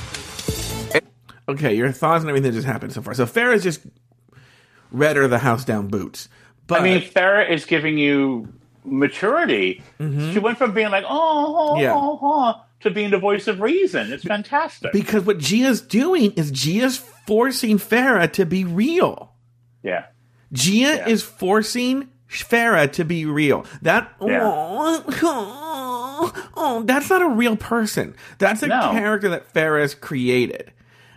[SPEAKER 1] your thoughts on everything that just happened so far. So Farrah's just read her the house down boots. But
[SPEAKER 3] I mean, Farrah is giving you maturity. Mm-hmm. She went from being like, oh, oh,
[SPEAKER 1] Yeah.
[SPEAKER 3] oh, oh, to being the voice of reason. It's fantastic.
[SPEAKER 1] because what Gia's doing is Gia's forcing Farrah to be real.
[SPEAKER 3] yeah.
[SPEAKER 1] Gia is forcing Farrah to be real. That
[SPEAKER 3] Yeah.
[SPEAKER 1] oh, oh, that's not a real person. That's a
[SPEAKER 3] No.
[SPEAKER 1] character that Farrah has created.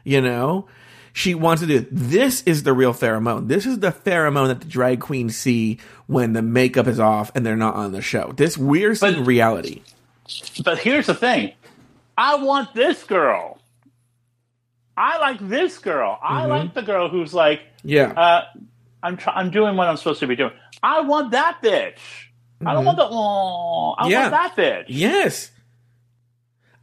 [SPEAKER 1] You know, she wants to do. This is the real Farrah Moan. This is the Farrah Moan that the drag queens see when the makeup is off and they're not on the show. This we're seeing
[SPEAKER 3] But-
[SPEAKER 1] reality.
[SPEAKER 3] But here's the thing I want this girl. I like this girl. I like the girl who's like,
[SPEAKER 1] Yeah.
[SPEAKER 3] uh, I'm try- I'm doing what I'm supposed to be doing. I want that bitch. I don't want the oh. I
[SPEAKER 1] Yeah.
[SPEAKER 3] want that bitch.
[SPEAKER 1] yes.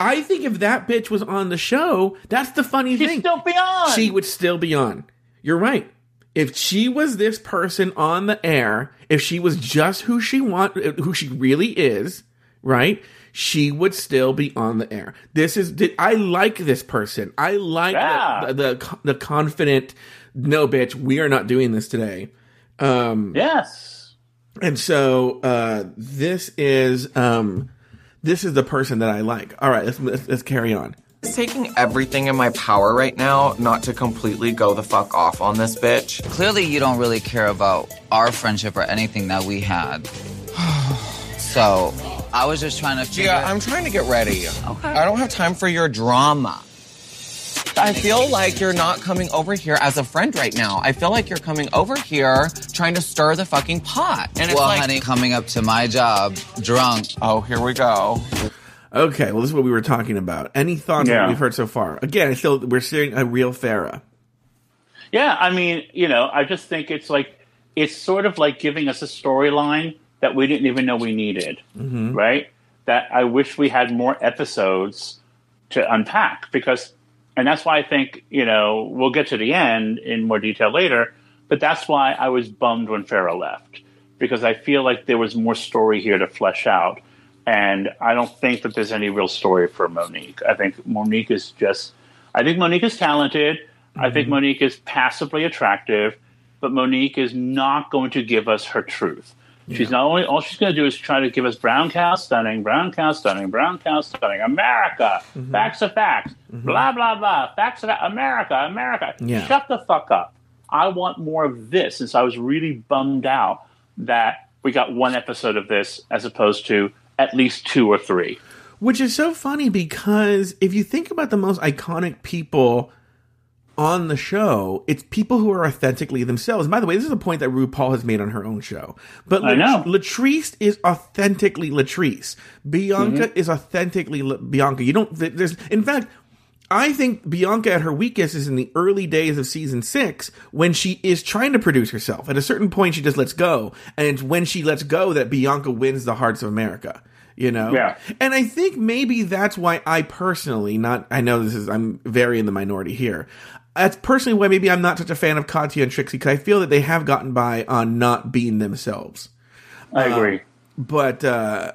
[SPEAKER 1] I think if that bitch was on the show, that's the funny
[SPEAKER 3] She's
[SPEAKER 1] thing.
[SPEAKER 3] still beyond.
[SPEAKER 1] she would still be on. You're right. If she was this person on the air, if she was just who she want, who she really is, right? She would still be on the air. This is. I like this person. I like
[SPEAKER 3] Yeah.
[SPEAKER 1] the, the the confident. No, bitch, we are not doing this today. Um,
[SPEAKER 3] yes.
[SPEAKER 1] and so uh, this is um, this is the person that I like. All right, let's let's, let's carry on.
[SPEAKER 5] It's taking everything in my power right now not to completely go the fuck off on this bitch.
[SPEAKER 2] Clearly, you don't really care about our friendship or anything that we had. so, I was just trying to figure.
[SPEAKER 5] Yeah, I'm trying to get ready. Okay. I don't have time for your drama. I feel like you're not coming over here as a friend right now. I feel like you're coming over here trying to stir the fucking pot. And it's
[SPEAKER 2] well,
[SPEAKER 5] like,
[SPEAKER 2] honey, coming up to my job drunk.
[SPEAKER 5] oh, here we go.
[SPEAKER 1] Okay, well, this is what we were talking about. Any thoughts on
[SPEAKER 3] Yeah.
[SPEAKER 1] what we've heard so far? Again, I still we're seeing a real Farrah.
[SPEAKER 3] Yeah, I mean, you know, I just think it's like it's sort of like giving us a storyline that we didn't even know we needed, mm-hmm. right? That I wish we had more episodes to unpack because, and that's why I think you know we'll get to the end in more detail later. But that's why I was bummed when Farrah left because I feel like there was more story here to flesh out, and I don't think that there's any real story for Monique. I think Monique is just, I think Monique is talented. I think mm-hmm. Monique is passively attractive, but Monique is not going to give us her truth. She's not only all she's going to do is try to give us brown cow stunning, brown cow stunning, brown cow stunning, America, mm-hmm. facts are facts, mm-hmm. blah blah blah, facts are America, America.
[SPEAKER 1] Yeah.
[SPEAKER 3] Shut the fuck up. I want more of this. Since I was really bummed out that we got one episode of this as opposed to at least two or three.
[SPEAKER 1] Which is so funny because if you think about the most iconic people on the show, it's people who are authentically themselves. And by the way, this is a point that RuPaul has made on her own show. But
[SPEAKER 3] I know.
[SPEAKER 1] Latrice is authentically Latrice. Bianca
[SPEAKER 3] Mm-hmm.
[SPEAKER 1] is authentically La- Bianca. You don't. There's, in fact, I think Bianca at her weakest is in the early days of season six when she is trying to produce herself. At a certain point, she just lets go, and it's when she lets go that Bianca wins the hearts of America. You know,
[SPEAKER 3] Yeah.
[SPEAKER 1] and I think maybe that's why I personally, not I know this is I'm very in the minority here. That's personally why maybe I'm not such a fan of Katya and Trixie because I feel that they have gotten by on not being themselves.
[SPEAKER 3] I agree.
[SPEAKER 1] But uh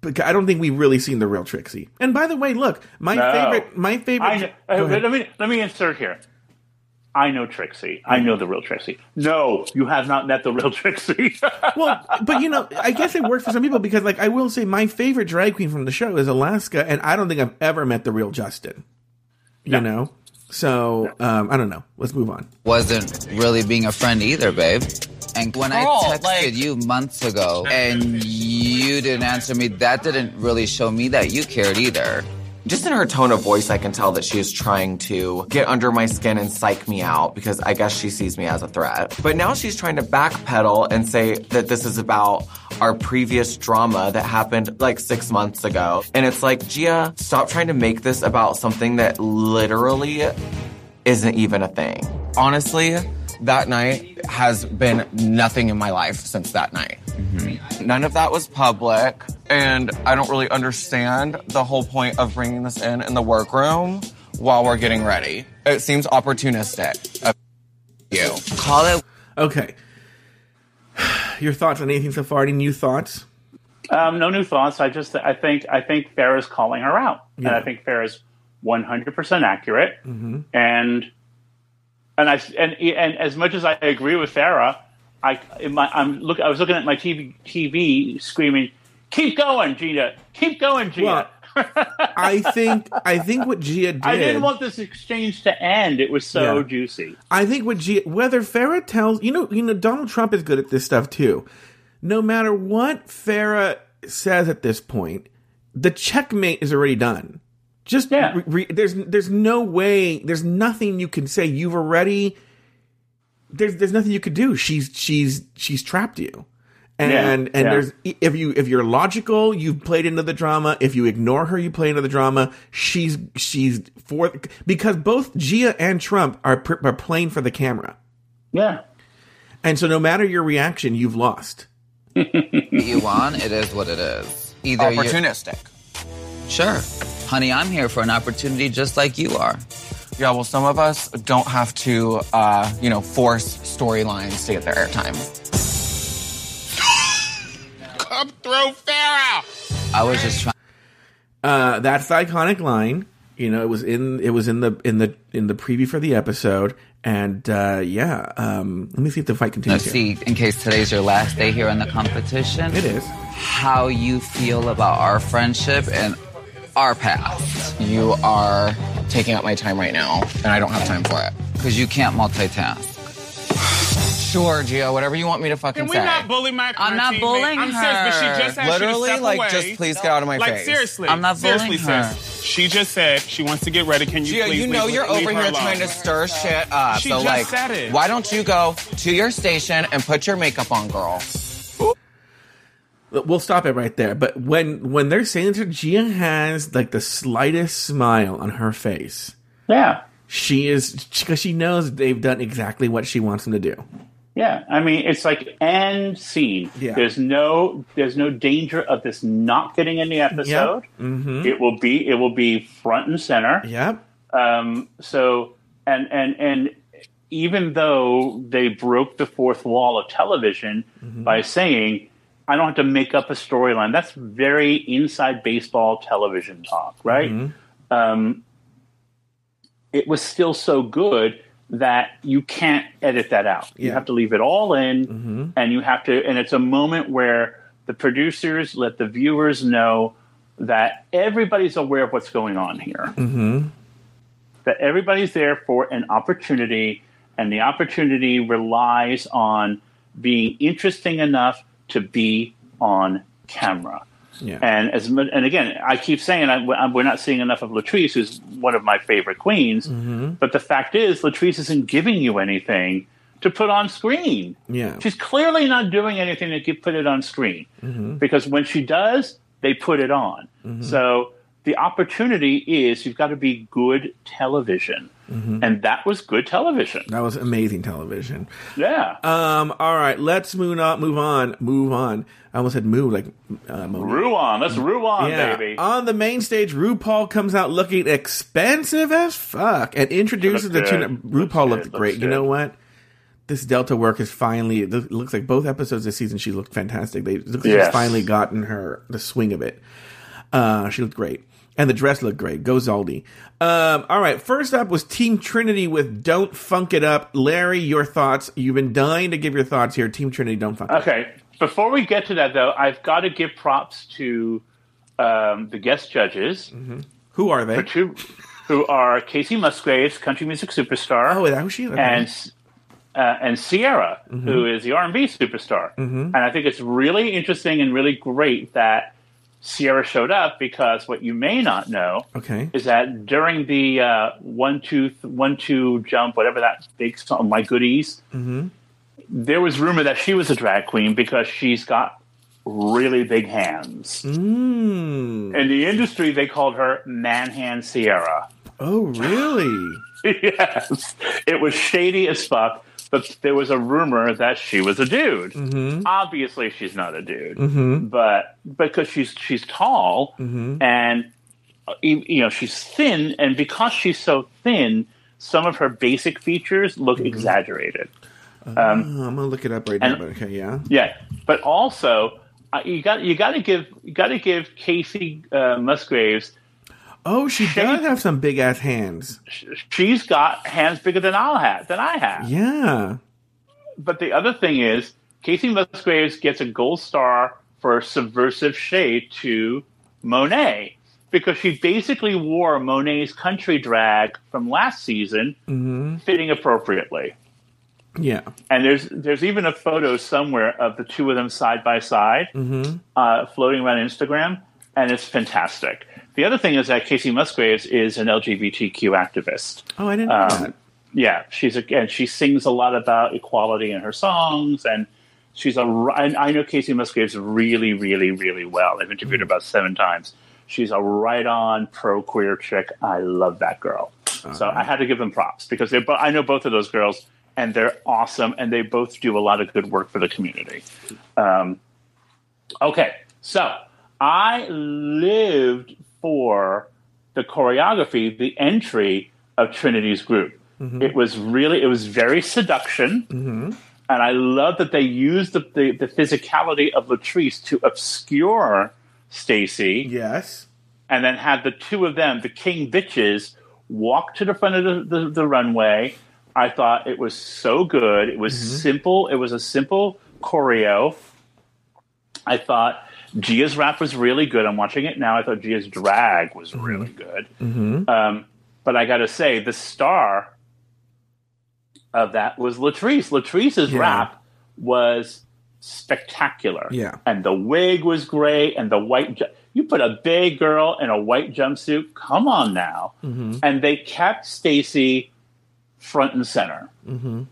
[SPEAKER 1] but I don't think we've really seen the real Trixie. And by the way, look, my
[SPEAKER 3] No.
[SPEAKER 1] favorite, my favorite.
[SPEAKER 3] I uh, let me let me insert here. I know Trixie. I know the real Trixie. No, you have not met the real Trixie.
[SPEAKER 1] well, but you know, I guess it works for some people because, like, I will say my favorite drag queen from the show is Alaska, and I don't think I've ever met the real Justin. You know, so um, I don't know. Let's move on.
[SPEAKER 2] Wasn't really being a friend either, babe. And when
[SPEAKER 5] Girl,
[SPEAKER 2] I texted
[SPEAKER 5] like-
[SPEAKER 2] you months ago and you didn't answer me, that didn't really show me that you cared either.
[SPEAKER 5] Just in her tone of voice, I can tell that she is trying to get under my skin and psych me out because I guess she sees me as a threat. But now she's trying to backpedal and say that this is about our previous drama that happened like six months ago. And it's like, Gia, stop trying to make this about something that literally isn't even a thing. Honestly, that night has been nothing in my life since that night. Mm-hmm. None of that was public, and I don't really understand the whole point of bringing this in in the workroom while we're getting ready. It seems opportunistic you.
[SPEAKER 2] Call it
[SPEAKER 1] Okay. Your thoughts on anything so far? Any new thoughts?
[SPEAKER 3] um, no new thoughts. I just I think I think Farrah's calling her out, and I think Farrah's one hundred percent accurate.
[SPEAKER 1] Mm-hmm.
[SPEAKER 3] And and I and and as much as I agree with Farrah, I in my, I'm look. I was looking at my TV TV screaming, "Keep going, Gina! Keep going, Gina!"
[SPEAKER 1] Well, I think I think what Gia did.
[SPEAKER 3] I didn't want this exchange to end. It was so
[SPEAKER 1] Yeah.
[SPEAKER 3] juicy.
[SPEAKER 1] I think what Gia, whether Farrah tells you know you know Donald Trump is good at this stuff too. No matter what Farrah says at this point, the checkmate is already done. Just
[SPEAKER 3] Yeah.
[SPEAKER 1] re- re- there's there's no way there's nothing you can say. You've already there's there's nothing you could do. She's she's she's trapped you. And
[SPEAKER 3] Yeah,
[SPEAKER 1] and
[SPEAKER 3] yeah.
[SPEAKER 1] there's if you if you're logical, you've played into the drama. If you ignore her, you play into the drama. She's she's for because both Gia and Trump are are playing for the camera,
[SPEAKER 3] Yeah.
[SPEAKER 1] and so no matter your reaction, you've lost.
[SPEAKER 2] you want, it is what it is. Either
[SPEAKER 5] Opportunistic.
[SPEAKER 2] Sure. Honey, I'm here for an opportunity just like you are.
[SPEAKER 5] Yeah, well, some of us don't have to, uh, you know, force storylines to get their airtime.
[SPEAKER 4] Come through, Farrah!
[SPEAKER 2] I was just trying
[SPEAKER 1] Uh, that's the iconic line. You know, it was in it was in the in the in the preview for the episode, and uh, yeah. Um, let me see if the fight
[SPEAKER 2] to
[SPEAKER 1] continues. here.
[SPEAKER 2] see, in case today's your last day here in the competition,
[SPEAKER 1] It is.
[SPEAKER 2] how you feel about our friendship and our past.
[SPEAKER 5] You are taking up my time right now, and I don't have time for it.
[SPEAKER 2] Because you can't multitask.
[SPEAKER 5] Sure, Gia, whatever you want me to fucking say.
[SPEAKER 4] Can we
[SPEAKER 5] say.
[SPEAKER 4] not bully my
[SPEAKER 2] I'm
[SPEAKER 4] my
[SPEAKER 2] not
[SPEAKER 4] teammate?
[SPEAKER 2] bullying
[SPEAKER 4] I'm serious, but she
[SPEAKER 2] her.
[SPEAKER 4] just asked you to
[SPEAKER 5] Literally,
[SPEAKER 4] step
[SPEAKER 5] like,
[SPEAKER 4] away.
[SPEAKER 5] just please get out of my face.
[SPEAKER 4] like,
[SPEAKER 5] face.
[SPEAKER 4] seriously.
[SPEAKER 2] I'm not
[SPEAKER 4] seriously,
[SPEAKER 2] bullying her.
[SPEAKER 4] sis. She just said she wants to get ready. Can you
[SPEAKER 5] Gia,
[SPEAKER 4] please
[SPEAKER 5] you know
[SPEAKER 4] leave,
[SPEAKER 5] you're
[SPEAKER 4] leave
[SPEAKER 5] over
[SPEAKER 4] her
[SPEAKER 5] here
[SPEAKER 4] alone?
[SPEAKER 5] trying to stir shit up.
[SPEAKER 4] She
[SPEAKER 5] so,
[SPEAKER 4] just
[SPEAKER 5] like,
[SPEAKER 4] said it.
[SPEAKER 5] why don't you go to your station and put your makeup on, girl?
[SPEAKER 1] We'll stop it right there. But when when they're saying to Gia has like the slightest smile on her face,
[SPEAKER 3] Yeah.
[SPEAKER 1] she is because she knows they've done exactly what she wants them to do.
[SPEAKER 3] Yeah, I mean it's like end scene.
[SPEAKER 1] Yeah.
[SPEAKER 3] There's no there's no danger of this not getting in the episode.
[SPEAKER 1] Mm-hmm.
[SPEAKER 3] It will be it will be front and center.
[SPEAKER 1] Yep.
[SPEAKER 3] Um, so and and and even though they broke the fourth wall of television by saying, "I don't have to make up a storyline," that's very inside baseball television talk, right? Um, it was still so good that you can't edit that out. You have to leave it all in, mm-hmm. and you have to. And it's a moment where the producers let the viewers know that everybody's aware of what's going on here mm-hmm. that everybody's there for an opportunity, and the opportunity relies on being interesting enough to be on camera.
[SPEAKER 1] Yeah.
[SPEAKER 3] And as and again, I keep saying I, we're not seeing enough of Latrice, who's one of my favorite queens.
[SPEAKER 1] Mm-hmm.
[SPEAKER 3] But the fact is, Latrice isn't giving you anything to put on screen.
[SPEAKER 1] Yeah.
[SPEAKER 3] She's clearly not doing anything to get, put it on screen
[SPEAKER 1] Mm-hmm.
[SPEAKER 3] because when she does, they put it on. So the opportunity is you've got to be good television,
[SPEAKER 1] Mm-hmm.
[SPEAKER 3] and that was good television.
[SPEAKER 1] That was amazing television.
[SPEAKER 3] Yeah,
[SPEAKER 1] Um. All right. Let's move on. Move on. Move on. I almost said move like uh.
[SPEAKER 3] Ruan, let's Ruan,
[SPEAKER 1] Yeah.
[SPEAKER 3] baby.
[SPEAKER 1] On the main stage, RuPaul comes out looking expensive as fuck and introduces the
[SPEAKER 3] good.
[SPEAKER 1] RuPaul looked
[SPEAKER 3] good.
[SPEAKER 1] great.
[SPEAKER 3] Looks
[SPEAKER 1] You know what? This Delta work is finally. It looks like both episodes this season she looked fantastic. They looks
[SPEAKER 3] Yes.
[SPEAKER 1] she's finally gotten her the swing of it. Uh, she looked great. And the dress looked great. Go Zaldy. Um, all right. First up was Team Trinity with "Don't Funk It Up." Larry, your thoughts? You've been dying to give your thoughts here. Team Trinity, don't funk it up.
[SPEAKER 3] Okay, before we get to that though, I've got to give props to um, the guest judges,
[SPEAKER 1] Who are they?
[SPEAKER 3] two, who are Kacey Musgraves, country music superstar,
[SPEAKER 1] Oh, is that who she is? Okay.
[SPEAKER 3] and uh, and Ciara, who is the R and B superstar. And I think it's really interesting and really great that Ciara showed up because what you may not know
[SPEAKER 1] okay.
[SPEAKER 3] is that during the uh, one two th- one two jump, whatever that big song, my goodies, there was rumor that she was a drag queen because she's got really big hands.
[SPEAKER 1] Mm.
[SPEAKER 3] In the industry, they called her Manhand Ciara.
[SPEAKER 1] Oh, really?
[SPEAKER 3] yes, it was shady as fuck. But there was a rumor that she was a dude. Obviously, she's not a dude, but because she's she's tall and uh, you know she's thin, and because she's so thin, some of her basic features look exaggerated.
[SPEAKER 1] Oh, I'm gonna look it up right now.
[SPEAKER 3] and-
[SPEAKER 1] But okay, yeah.
[SPEAKER 3] Yeah, but also uh, you got you got to give you got to give Kacey uh, Musgraves.
[SPEAKER 1] Oh, she
[SPEAKER 3] Shade-
[SPEAKER 1] does have some big ass hands.
[SPEAKER 3] She's got hands bigger than I'll have than I have.
[SPEAKER 1] Yeah.
[SPEAKER 3] But the other thing is, Kacey Musgraves gets a gold star for subversive shade to Monet because she basically wore Monet's country drag from last season, fitting appropriately.
[SPEAKER 1] Yeah.
[SPEAKER 3] And there's there's even a photo somewhere of the two of them side by side, uh, floating around Instagram, and it's fantastic. The other thing is that Kacey Musgraves is an LGBTQ activist.
[SPEAKER 1] Oh, I didn't know
[SPEAKER 3] Um,
[SPEAKER 1] that.
[SPEAKER 3] yeah, she's a, and she sings a lot about equality in her songs, and she's a. I I know Kacey Musgraves really, really, really well. I've interviewed her about seven times. She's a right-on pro-queer chick. I love that girl. So I had to give them props because they're. I know both of those girls, and they're awesome, and they both do a lot of good work for the community. Um, okay, so I lived for the choreography, the entry of Trinity's group. Mm-hmm. It was really, it was very seduction. Mm-hmm. And I love that they used the, the, the physicality of Latrice to obscure Stacy
[SPEAKER 1] Yes.
[SPEAKER 3] and then had the two of them, the king bitches, walk to the front of the, the, the runway. I thought it was so good. It was mm-hmm. simple. It was a simple choreo. I thought Gia's rap was really good. I'm watching it now. I thought Gia's drag was really good. Um, but I got to say, the star of that was Latrice. Latrice's
[SPEAKER 1] Yeah.
[SPEAKER 3] rap was spectacular.
[SPEAKER 1] Yeah.
[SPEAKER 3] and the wig was great, and the white. Ju- you put a big girl in a white jumpsuit. Come on now,
[SPEAKER 1] Mm-hmm.
[SPEAKER 3] and they kept Stacy front and center.
[SPEAKER 1] Mm-hmm.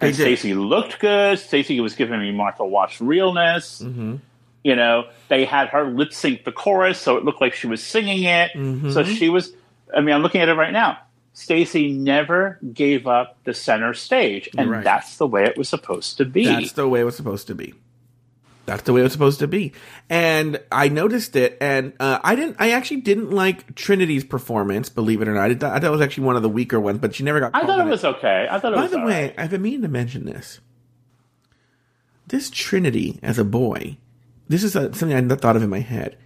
[SPEAKER 3] And Stacy looked good. Stacy was giving me Martha Wash realness.
[SPEAKER 1] Mm-hmm.
[SPEAKER 3] You know, they had her lip sync the chorus, so it looked like she was singing it.
[SPEAKER 1] Mm-hmm.
[SPEAKER 3] So she was. I mean, I'm looking at it right now. Stacy never gave up the center stage, and
[SPEAKER 1] Right.
[SPEAKER 3] that's the way it was supposed to be.
[SPEAKER 1] That's the way it was supposed to be. That's the way it was supposed to be. And I noticed it, and uh, I didn't. I actually didn't like Trinity's performance. Believe it or not, I, thought, I thought it was actually one of the weaker ones, but she never got.
[SPEAKER 3] I thought it was okay. I thought it
[SPEAKER 1] By the way,
[SPEAKER 3] right.
[SPEAKER 1] I've been meaning to mention this. This Trinity as a boy, this is a, something I never thought of in my head.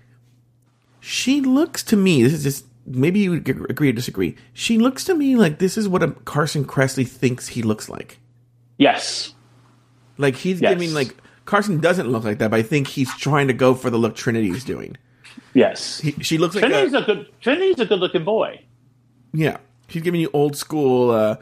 [SPEAKER 1] She looks to me. This is just maybe you would agree or disagree. She looks to me like this is what a Carson Kressley thinks he looks like.
[SPEAKER 3] yes,
[SPEAKER 1] Like he's
[SPEAKER 3] Yes.
[SPEAKER 1] giving like Carson doesn't look like that, but I think he's trying to go for the look Trinity's doing.
[SPEAKER 3] yes.
[SPEAKER 1] He, she looks like
[SPEAKER 3] Trinity's
[SPEAKER 1] a,
[SPEAKER 3] a good. Trinity's a good looking boy.
[SPEAKER 1] yeah. She's giving you old school uh,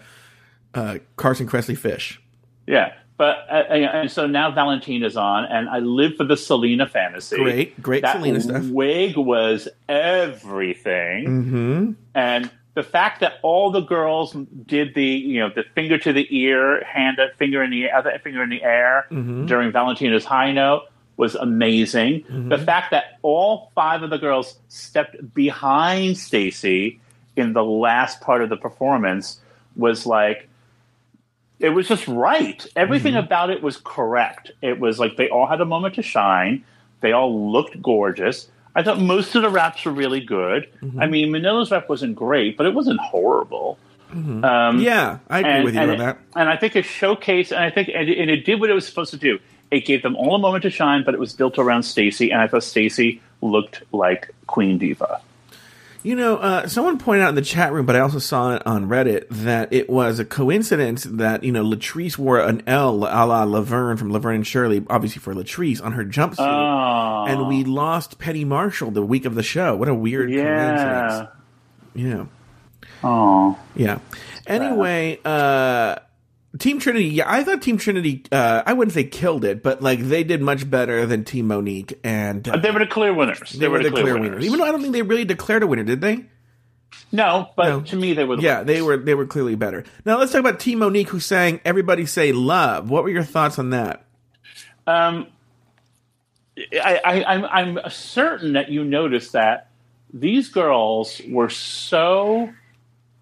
[SPEAKER 1] uh, Carson Kressley fish.
[SPEAKER 3] Yeah, but uh, and and so now Valentina's on, and I live for the Selena fantasy.
[SPEAKER 1] Great, great
[SPEAKER 3] that
[SPEAKER 1] Selena stuff.
[SPEAKER 3] Wig was everything,
[SPEAKER 1] Mm-hmm.
[SPEAKER 3] and the fact that all the girls did the you know the finger to the ear, hand finger in the other finger in the air
[SPEAKER 1] Mm-hmm.
[SPEAKER 3] during Valentina's high note was amazing.
[SPEAKER 1] Mm-hmm.
[SPEAKER 3] The fact that all five of the girls stepped behind Stacy in the last part of the performance was like it was just right. Everything
[SPEAKER 1] Mm-hmm.
[SPEAKER 3] about it was correct. It was like they all had a moment to shine. They all looked gorgeous. I thought most of the raps were really good.
[SPEAKER 1] Mm-hmm.
[SPEAKER 3] I mean, Manila's rap wasn't great, but it wasn't horrible. Um,
[SPEAKER 1] Yeah, I agree
[SPEAKER 3] and,
[SPEAKER 1] with you on
[SPEAKER 3] it-
[SPEAKER 1] that.
[SPEAKER 3] And I think it showcased, and I think, and it, and it did what it was supposed to do. It gave them all a moment to shine, but it was built around Stacy, and I thought Stacy looked like Queen Diva.
[SPEAKER 1] You know, uh, someone pointed out in the chat room, but I also saw it on Reddit that it was a coincidence that you know Latrice wore an L a la Laverne from Laverne and Shirley, obviously for Latrice on her jumpsuit,
[SPEAKER 3] Oh,
[SPEAKER 1] and we lost Penny Marshall the week of the show. What a weird
[SPEAKER 3] yeah.
[SPEAKER 1] coincidence! Yeah,
[SPEAKER 3] Oh,
[SPEAKER 1] yeah. Anyway, uh, Team Trinity. Yeah, I thought Team Trinity. Uh, I wouldn't say killed it, but like they did much better than Team Monique, and uh,
[SPEAKER 3] they were the clear winners.
[SPEAKER 1] they were the clear winners. Even though I don't think they really declared a winner, did they?
[SPEAKER 3] no, but
[SPEAKER 1] No.
[SPEAKER 3] to me, they were. The
[SPEAKER 1] Yeah, they were they were clearly better. Now let's talk about Team Monique, who sang "Everybody Say Love." What were your thoughts on that?
[SPEAKER 3] Um, I, I, I'm, I'm certain that you noticed that these girls were so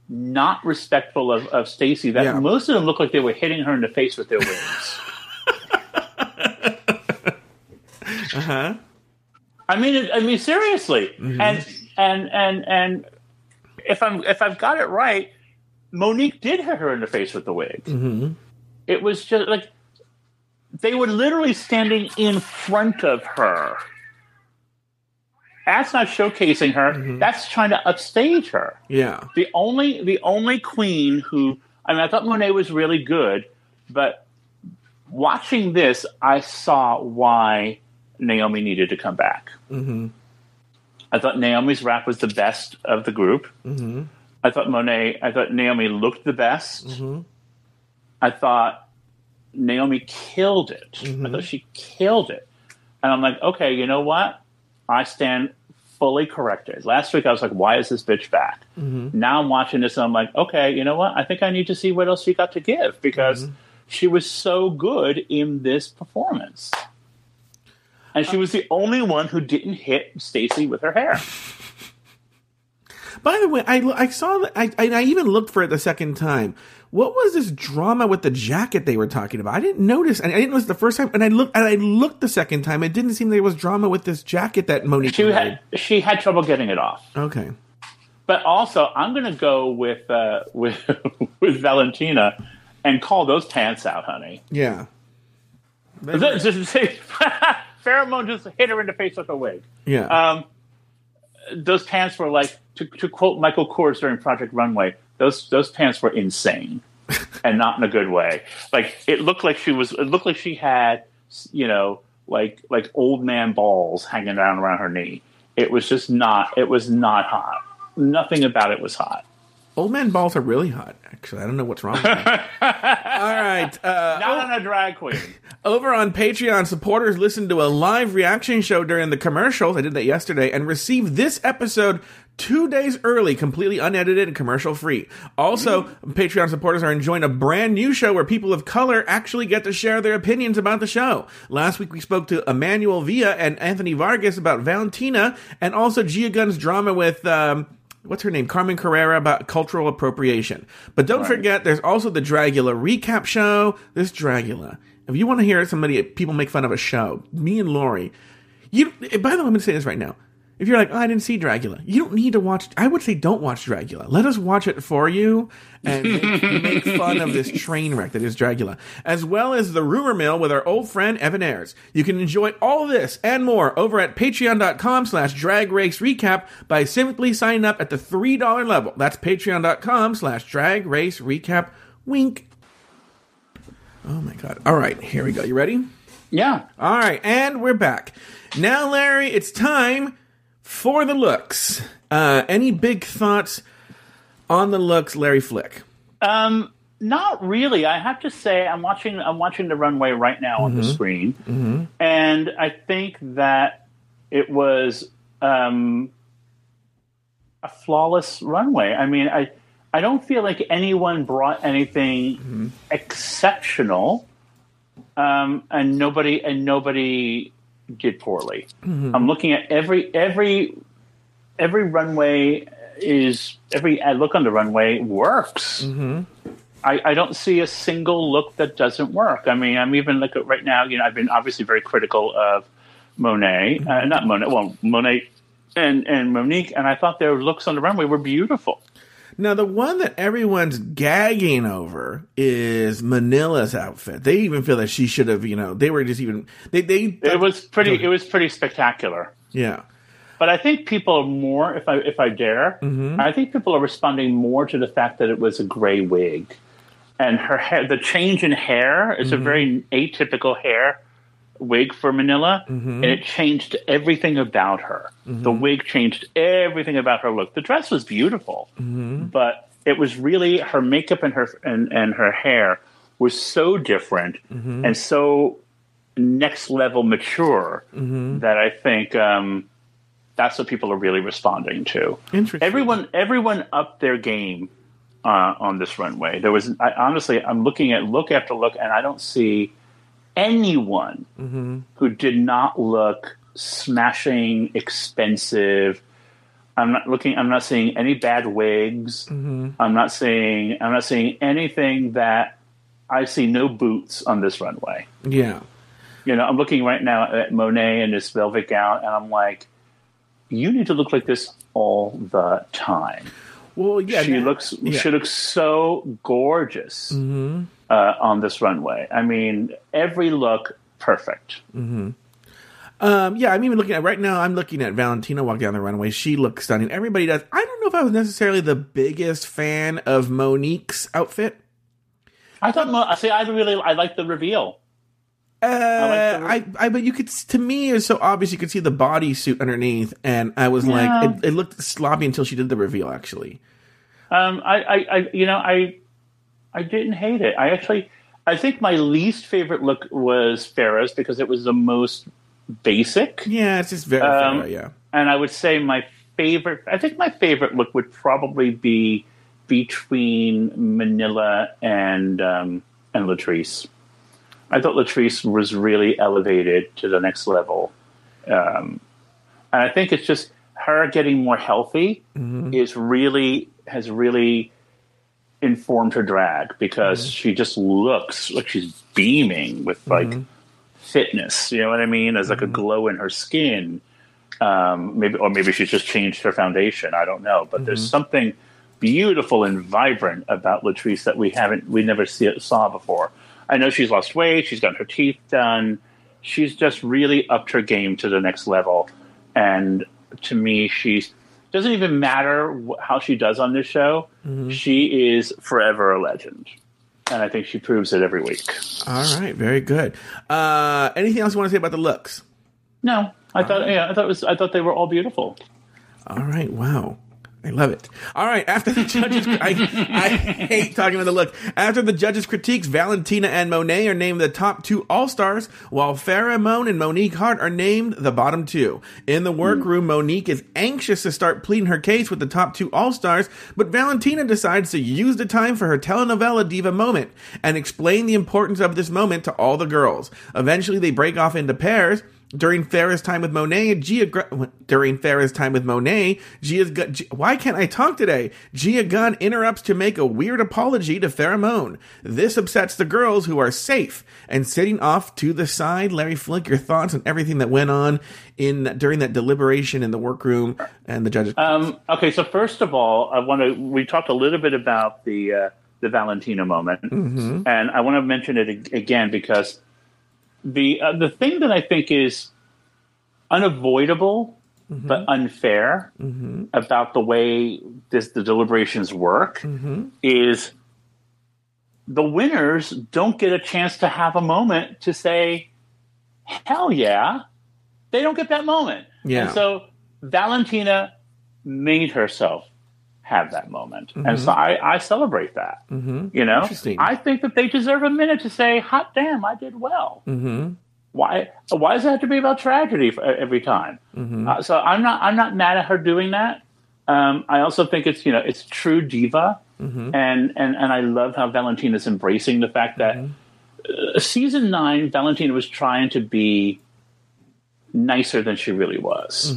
[SPEAKER 3] not respectful of, of Stacy that
[SPEAKER 1] Yeah.
[SPEAKER 3] most of them looked like they were hitting her in the face with their wings.
[SPEAKER 1] Uh huh.
[SPEAKER 3] I mean, I mean, seriously,
[SPEAKER 1] Mm-hmm.
[SPEAKER 3] and and and and if I'm if I've got it right, Monique did hit her in the face with the wig.
[SPEAKER 1] Mm-hmm.
[SPEAKER 3] It was just like they were literally standing in front of her. That's not showcasing her.
[SPEAKER 1] Mm-hmm.
[SPEAKER 3] That's trying to upstage her.
[SPEAKER 1] Yeah.
[SPEAKER 3] The only the only queen who I mean, I thought Monet was really good, but watching this, I saw why Naomi needed to come back.
[SPEAKER 1] Mm-hmm.
[SPEAKER 3] I thought Naomi's rap was the best of the group.
[SPEAKER 1] Mm-hmm.
[SPEAKER 3] I thought Monet. I thought Naomi looked the best.
[SPEAKER 1] Mm-hmm.
[SPEAKER 3] I thought Naomi killed it.
[SPEAKER 1] Mm-hmm.
[SPEAKER 3] I thought she killed it. And I'm like, okay, you know what? I stand fully corrected. Last week I was like, why is this bitch back?
[SPEAKER 1] Mm-hmm.
[SPEAKER 3] Now I'm watching this and I'm like, okay, you know what? I think I need to see what else she got to give because
[SPEAKER 1] Mm-hmm.
[SPEAKER 3] she was so good in this performance. And she was the only one who didn't hit Stacy with her hair.
[SPEAKER 1] By the way, I, I saw that I, I I even looked for it the second time. What was this drama with the jacket they were talking about? I didn't notice, and I didn't notice the first time. And I looked, and I looked the second time. It didn't seem there was drama with this jacket that Monique
[SPEAKER 3] She
[SPEAKER 1] made.
[SPEAKER 3] had she had trouble getting it off.
[SPEAKER 1] Okay,
[SPEAKER 3] But also, I'm going to go with uh, with with Valentina and call those pants out, honey.
[SPEAKER 1] yeah,
[SPEAKER 3] Farrah Moan just hit her in the face with a wig.
[SPEAKER 1] yeah.
[SPEAKER 3] Um, those pants were like, to, to quote Michael Kors during Project Runway, those those pants were insane, and not in a good way. Like it looked like she was. It looked like she had, you know, like like old man balls hanging down around her knee. It was just not. It was not hot. Nothing about it was hot.
[SPEAKER 1] Old man balls are really hot. Actually, I don't know what's wrong. with me. All right. Uh,
[SPEAKER 3] Not on a drag queen.
[SPEAKER 1] Over on Patreon, supporters listen to a live reaction show during the commercials. I did that yesterday and received this episode two days early, completely unedited and commercial free. Also, Patreon supporters are enjoying a brand new show where people of color actually get to share their opinions about the show. Last week we spoke to Emmanuel Villa and Anthony Vargas about Valentina and also Gia Gunn's drama with, um, what's her name? Carmen Carrera about cultural appropriation. But don't forget, there's also the Dragula recap show. This Dragula. If you want to hear somebody, people make fun of a show, me and Lori, you, by the way, I'm going to say this right now. If you're like, oh, I didn't see Dragula, you don't need to watch. I would say don't watch Dragula. Let us watch it for you and make, make fun of this train wreck that is Dragula, as well as the rumor mill with our old friend Evan Ayres. You can enjoy all this and more over at patreon.com slash drag race recap by simply signing up at the $3 level. That's patreon.com slash drag race recap. Wink. Oh my God. All right, here we go. You ready?
[SPEAKER 3] Yeah.
[SPEAKER 1] All right, and we're back. Now, Larry, it's time for the looks. Uh, any big thoughts on the looks, Larry Flick?
[SPEAKER 3] Um, not really. I have to say, I'm watching. I'm watching the runway right now on the screen, and I think that it was um, a flawless runway. I mean, I I don't feel like anyone brought anything exceptional, um, and nobody and nobody did poorly. I'm looking at every every every runway is every I look on the runway works. I, I don't see a single look that doesn't work. I mean, I'm even at right now. You know, I've been obviously very critical of Monet, uh, not Monet, well, Monet and and Monique, and I thought their looks on the runway were beautiful.
[SPEAKER 1] Now, the one that everyone's gagging over is Manila's outfit. They even feel that she should have, you know, they were just even they they
[SPEAKER 3] It was pretty. It was pretty spectacular.
[SPEAKER 1] yeah.
[SPEAKER 3] But I think people are more, if I if I dare, mm-hmm. I think people are responding more to the fact that it was a gray wig, and her hair. The change in hair is a mm-hmm. very atypical hair wig for Manila, mm-hmm. and it changed everything about her. Mm-hmm. The wig changed everything about her look. The dress was beautiful, mm-hmm. but it was really her makeup and her and, and her hair was so different and so next level mature that I think um, that's what people are really responding to.
[SPEAKER 1] Interesting.
[SPEAKER 3] Everyone, everyone up their game uh, on this runway. There was, I, honestly, I'm looking at look after look, and I don't see anyone who did not look smashing, expensive. I'm not looking. I'm not seeing any bad wigs. I'm not seeing. I'm not seeing anything that I see. No boots on this runway.
[SPEAKER 1] Yeah.
[SPEAKER 3] You know, I'm looking right now at Monet in this velvet gown, and I'm like, you need to look like this all the time.
[SPEAKER 1] Well, yeah.
[SPEAKER 3] she looks
[SPEAKER 1] yeah. Mm-hmm.
[SPEAKER 3] she looks so gorgeous uh, on this runway. I mean, every look perfect.
[SPEAKER 1] Um, yeah, I'm even looking at right now. I'm looking at Valentina walk down the runway. She looks stunning. Everybody does. I don't know if I was necessarily the biggest fan of Monique's outfit.
[SPEAKER 3] I thought, Mo- I see, I really, I like the reveal.
[SPEAKER 1] Uh,
[SPEAKER 3] like
[SPEAKER 1] I, I, but you could to me it's so obvious. You could see the bodysuit underneath, and I was
[SPEAKER 3] Yeah.
[SPEAKER 1] like, it, it looked sloppy until she did the reveal. Actually,
[SPEAKER 3] Um, I, I, I, you know, I, I didn't hate it. I actually, I think my least favorite look was Farrah's because it was the most basic.
[SPEAKER 1] yeah, it's just very
[SPEAKER 3] Um,
[SPEAKER 1] fair, yeah.
[SPEAKER 3] and I would say my favorite. I think my favorite look would probably be between Manila and um, and Latrice. I thought Latrice was really elevated to the next level, um, and I think it's just her getting more healthy is really has really informed her drag because mm-hmm. she just looks like she's beaming with like mm-hmm. fitness. You know what I mean? There's like a mm-hmm. glow in her skin um, maybe or maybe she's just changed her foundation. I don't know, but there's something beautiful and vibrant about Latrice that we haven't we never see, saw before. I know she's lost weight. She's got her teeth done. She's just really upped her game to the next level. And to me, she's doesn't even matter how she does on this show. She is forever a legend. and I think she proves it every week.
[SPEAKER 1] All right, very good. Uh, anything else you want to say about the looks?
[SPEAKER 3] No, I thought yeah, I thought it was I thought they were all beautiful.
[SPEAKER 1] All right, wow. I love it. All right, after the judges, I, I hate talking about the look. After the judges' critiques, Valentina and Monet are named the top two All Stars, while Farrah Moan and Monique Heart are named the bottom two. In the workroom, Monique is anxious to start pleading her case with the top two All Stars, but Valentina decides to use the time for her telenovela diva moment and explain the importance of this moment to all the girls. Eventually, they break off into pairs. During Farrah's time with Monet, Gia during Farrah's time with Monet, Gia's gu- G- why can't I talk today? Gia Gunn interrupts to make a weird apology to Farrah Moan. This upsets the girls who are safe and sitting off to the side. Larry Flick, your thoughts on everything that went on in during that deliberation in the workroom and the judges.
[SPEAKER 3] Um, okay, so first of all, I want to. We talked a little bit about the uh, the Valentina moment, and I want to mention it again because the uh, the thing that I think is unavoidable mm-hmm. but unfair mm-hmm. about the way this the deliberations work mm-hmm. is the winners don't get a chance to have a moment to say, "Hell yeah!" They don't get that moment.
[SPEAKER 1] Yeah.
[SPEAKER 3] And so Valentina made herself have that moment, and so I, I celebrate that. Mm-hmm. You know, I think that they deserve a minute to say, "Hot damn, I did well." Mm-hmm. Why? Why does it have to be about tragedy for, every time? Uh, so I'm not. I'm not mad at her doing that. Um, I also think it's you know it's true diva, and and and I love how Valentina is embracing the fact that uh, season nine Valentina was trying to be nicer than she really was,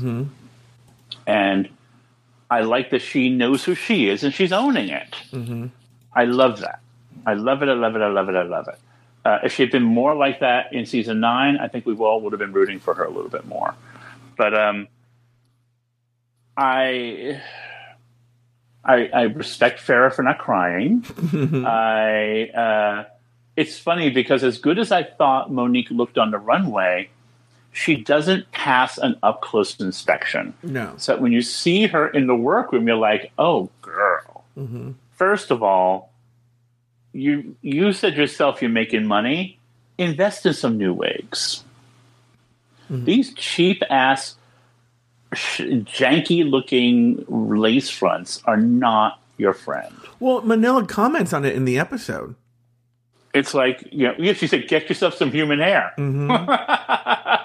[SPEAKER 3] and I like that she knows who she is and she's owning it. I love that. I love it. I love it. I love it. I love it. Uh, if she had been more like that in season nine, I think we all would have been rooting for her a little bit more. But um, I, I, I respect Farrah for not crying. I, uh, it's funny because as good as I thought Monique looked on the runway, she doesn't pass an up close inspection.
[SPEAKER 1] no.
[SPEAKER 3] So when you see her in the workroom, you're like, "Oh, girl." Mm-hmm. First of all, you you said yourself you're making money. Invest in some new wigs. Mm-hmm. These cheap ass, sh- janky looking lace fronts are not your friend.
[SPEAKER 1] Well, Manila comments on it in the episode.
[SPEAKER 3] It's like you know, yeah, she said, "Get yourself some human hair." Mm-hmm.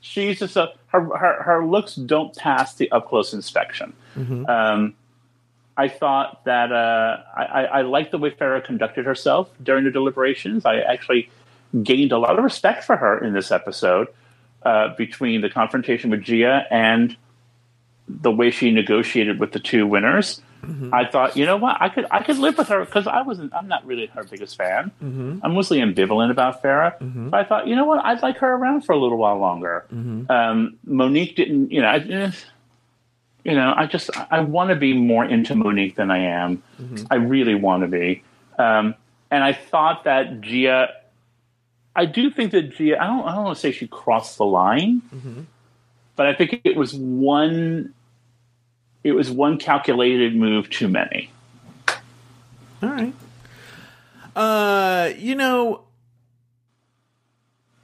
[SPEAKER 3] She's just a, her, her her looks don't pass the up close inspection. Um, I thought that uh, I, I, I liked the way Farrah conducted herself during the deliberations. I actually gained a lot of respect for her in this episode uh, between the confrontation with Gia and the way she negotiated with the two winners. I thought, you know what, I could I could live with her because I wasn't I'm not really her biggest fan. I'm mostly ambivalent about Farrah, but I thought, you know what, I'd like her around for a little while longer. Um, Monique didn't, you know, I, eh, you know, I just I want to be more into Monique than I am. I really want to be, um, and I thought that Gia. I do think that Gia. I don't. I don't want to say she crossed the line, but I think it was one. It was one calculated move too many.
[SPEAKER 1] All right. Uh, you know,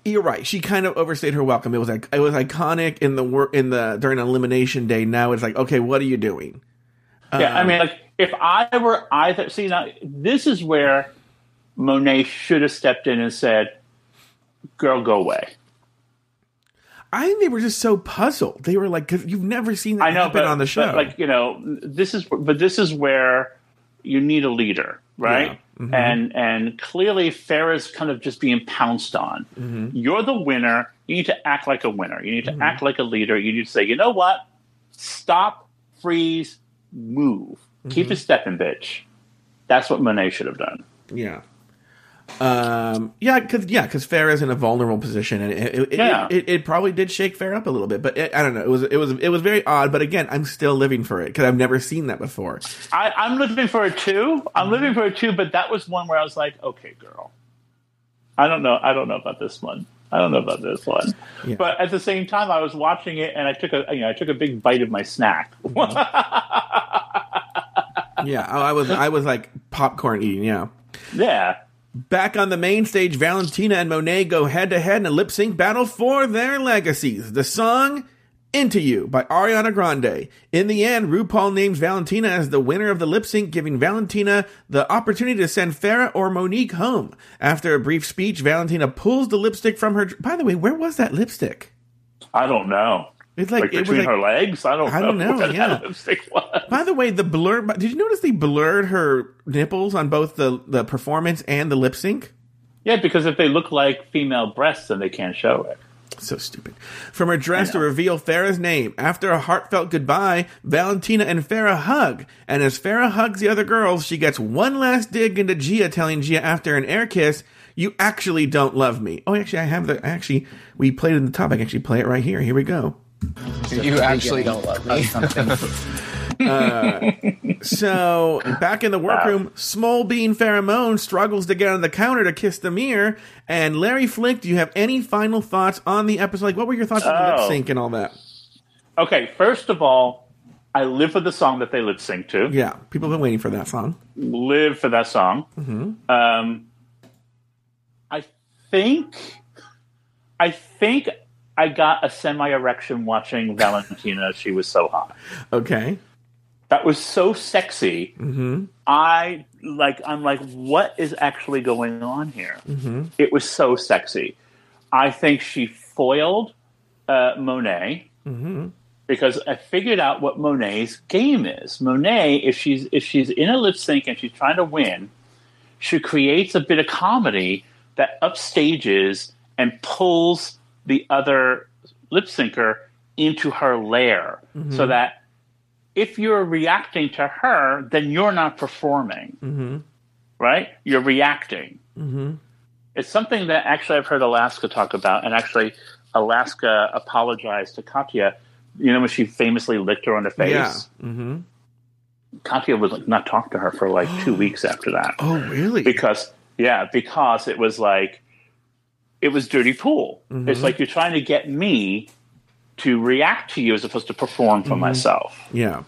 [SPEAKER 1] you're right. She kind of overstayed her welcome. It was like it was iconic in the work in the during elimination day. Now it's like, okay, what are you doing?
[SPEAKER 3] Yeah, I
[SPEAKER 1] Um,
[SPEAKER 3] mean, like if I were either, see now this is where Monet should have stepped in and said, "Girl, go away."
[SPEAKER 1] I think they were just so puzzled. They were like, you've never seen that
[SPEAKER 3] I know,
[SPEAKER 1] happen
[SPEAKER 3] but
[SPEAKER 1] on the show.
[SPEAKER 3] like you know, this is but this is where you need a leader, right?
[SPEAKER 1] Yeah. Mm-hmm.
[SPEAKER 3] And and clearly, Farrah's kind of just being pounced on.
[SPEAKER 1] Mm-hmm.
[SPEAKER 3] You're the winner. You need to act like a winner. You need to act like a leader. You need to say, you know what? Stop, freeze, move.
[SPEAKER 1] Mm-hmm.
[SPEAKER 3] Keep it stepping, bitch. That's what Monet should have done.
[SPEAKER 1] Yeah. Um. Yeah. Because yeah. Because Farrah's in a vulnerable position, and it it,
[SPEAKER 3] Yeah.
[SPEAKER 1] it, it, it probably did shake Farrah up a little bit. But it, I don't know. It was it was it was very odd. But again, I'm still living for it because I've never seen that before.
[SPEAKER 3] I, I'm living for it too. I'm living for it too. But that was one where I was like, okay, girl. I don't know. I don't know about this one. I don't know about this one.
[SPEAKER 1] Yeah.
[SPEAKER 3] But at the same time, I was watching it and I took a you know I took a big bite of my snack.
[SPEAKER 1] Yeah. I was I was like popcorn eating. Yeah.
[SPEAKER 3] Yeah.
[SPEAKER 1] Back on the main stage, Valentina and Monet go head to head in a lip sync battle for their legacies. The song Into You by Ariana Grande. In the end, RuPaul names Valentina as the winner of the lip sync, giving Valentina the opportunity to send Farrah or Monique home. After a brief speech, Valentina pulls the lipstick from her. By the way, where was that lipstick?
[SPEAKER 3] I don't know.
[SPEAKER 1] It's like,
[SPEAKER 3] Like,
[SPEAKER 1] it was
[SPEAKER 3] between
[SPEAKER 1] like
[SPEAKER 3] her legs? I don't
[SPEAKER 1] I don't
[SPEAKER 3] know.
[SPEAKER 1] know,
[SPEAKER 3] what
[SPEAKER 1] yeah.
[SPEAKER 3] lipstick was.
[SPEAKER 1] By the way, the blur. Did you notice they blurred her nipples on both the the performance and the lip sync?
[SPEAKER 3] Yeah, because if they look like female breasts, then they can't show it.
[SPEAKER 1] So stupid. From her dress to reveal Farrah's name. After a heartfelt goodbye, Valentina and Farrah hug. And as Farrah hugs the other girls, she gets one last dig into Gia, telling Gia after an air kiss, "You actually don't love me." Oh, actually, I have the. Actually, we played it in the top. I can actually play it right here. Here we go.
[SPEAKER 5] You actually don't love me.
[SPEAKER 2] Something.
[SPEAKER 1] So back in the workroom, Small Bean Farrah Moan struggles to get on the counter to kiss the mirror. And Larry Flick, do you have any final thoughts on the episode? Like, what were your thoughts on the lip
[SPEAKER 3] Oh.
[SPEAKER 1] sync and all that?
[SPEAKER 3] Okay, first of all, I live for the song that they lip sync to.
[SPEAKER 1] Yeah, people have been waiting for that song.
[SPEAKER 3] Live for that song.
[SPEAKER 1] Mm-hmm.
[SPEAKER 3] Um, I think, I think I got a semi erection watching Valentina. she was so hot.
[SPEAKER 1] Okay.
[SPEAKER 3] That was so sexy.
[SPEAKER 1] Mm-hmm.
[SPEAKER 3] I like. I'm like, what is actually going on here?
[SPEAKER 1] Mm-hmm.
[SPEAKER 3] It was so sexy. I think she foiled uh, Monet
[SPEAKER 1] Mm-hmm.
[SPEAKER 3] because I figured out what Monet's game is. Monet, if she's if she's in a lip sync and she's trying to win, she creates a bit of comedy that upstages and pulls the other lip syncer into her lair, so that if you're reacting to her, then you're not performing,
[SPEAKER 1] Mm-hmm.
[SPEAKER 3] right? You're reacting.
[SPEAKER 1] Mm-hmm.
[SPEAKER 3] It's something that actually I've heard Alaska talk about, and actually Alaska apologized to Katya. You know when she famously licked her on the face.
[SPEAKER 1] Yeah. Mm-hmm.
[SPEAKER 3] Katya would like, not talk to her for like two weeks after that
[SPEAKER 1] Oh, really?
[SPEAKER 3] because yeah, because it was like it was dirty pool.
[SPEAKER 1] Mm-hmm.
[SPEAKER 3] It's like you're trying to get me to react to you as opposed to perform
[SPEAKER 1] Mm-hmm.
[SPEAKER 3] for myself,
[SPEAKER 1] yeah.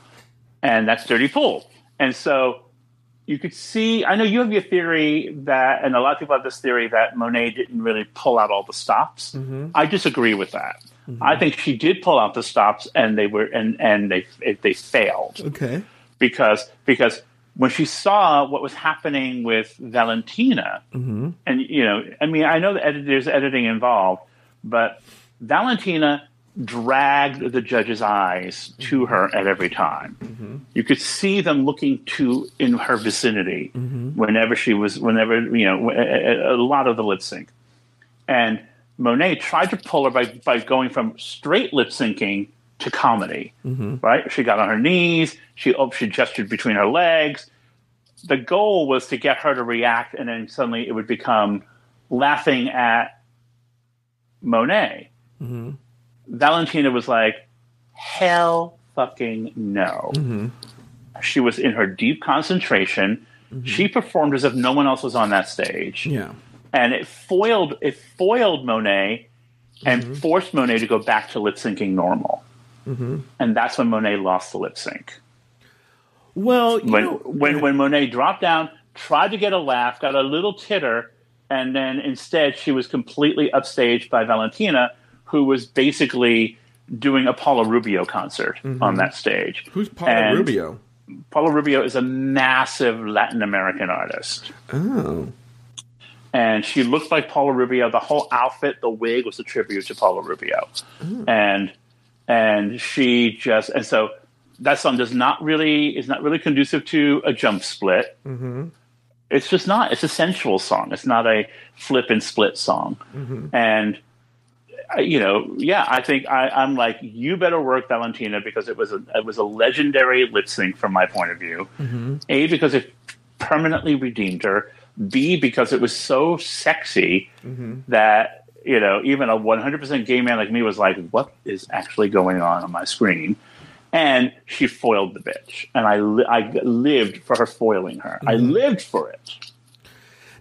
[SPEAKER 3] and that's dirty pool. And so you could see. I know you have your theory that, and a lot of people have this theory that Monet didn't really pull out all the stops.
[SPEAKER 1] Mm-hmm.
[SPEAKER 3] I disagree with that. I think she did pull out the stops, and they were and and they they failed
[SPEAKER 1] Okay.
[SPEAKER 3] because because when she saw what was happening with Valentina,
[SPEAKER 1] Mm-hmm.
[SPEAKER 3] and you know, I mean, I know that edit- there's editing involved, but Valentina dragged the judge's eyes to mm-hmm. her at every time. Mm-hmm. You could see them looking to in her vicinity mm-hmm. whenever she was, whenever you know, a, a a lot of the lip sync, and Monet tried to pull her by by going from straight lip syncing to comedy. Mm-hmm. Right? She got on her knees. She oh, she gestured between her legs. The goal was to get her to react, and then suddenly it would become laughing at Monet. Mm-hmm. Valentina was like, "Hell, fucking no." Mm-hmm. She was in her deep concentration. She performed as if no one else was on that stage
[SPEAKER 1] Yeah.
[SPEAKER 3] and it foiled it foiled Monet and forced Monet to go back to lip syncing normal. Mm-hmm. And that's when Monet lost the lip sync.
[SPEAKER 1] Well, you
[SPEAKER 3] When
[SPEAKER 1] know,
[SPEAKER 3] when when Monet dropped down, tried to get a laugh, got a little titter, and then instead she was completely upstaged by Valentina, who was basically doing a Paula Rubio concert mm-hmm. on that stage.
[SPEAKER 1] who's Paula
[SPEAKER 3] and-
[SPEAKER 1] Rubio?
[SPEAKER 3] Paula Rubio is a massive Latin American artist.
[SPEAKER 1] Oh.
[SPEAKER 3] and she looked like Paula Rubio. The whole outfit, the wig was a tribute to Paula Rubio, mm. and and she just and so that song does not really is not really conducive to a jump split.
[SPEAKER 1] Mm-hmm.
[SPEAKER 3] It's just not. It's a sensual song. It's not a flip and split song, and. uh, You know, yeah, I think I, I'm like you better work Valentina because it was a it was a legendary lip sync from my point of view. A because it permanently redeemed her. B because it was so sexy that you know even a 100% gay man like me was like, "What is actually going on on my screen?" And she foiled the bitch, and I li- I lived for her foiling her. I mm-hmm. lived for it.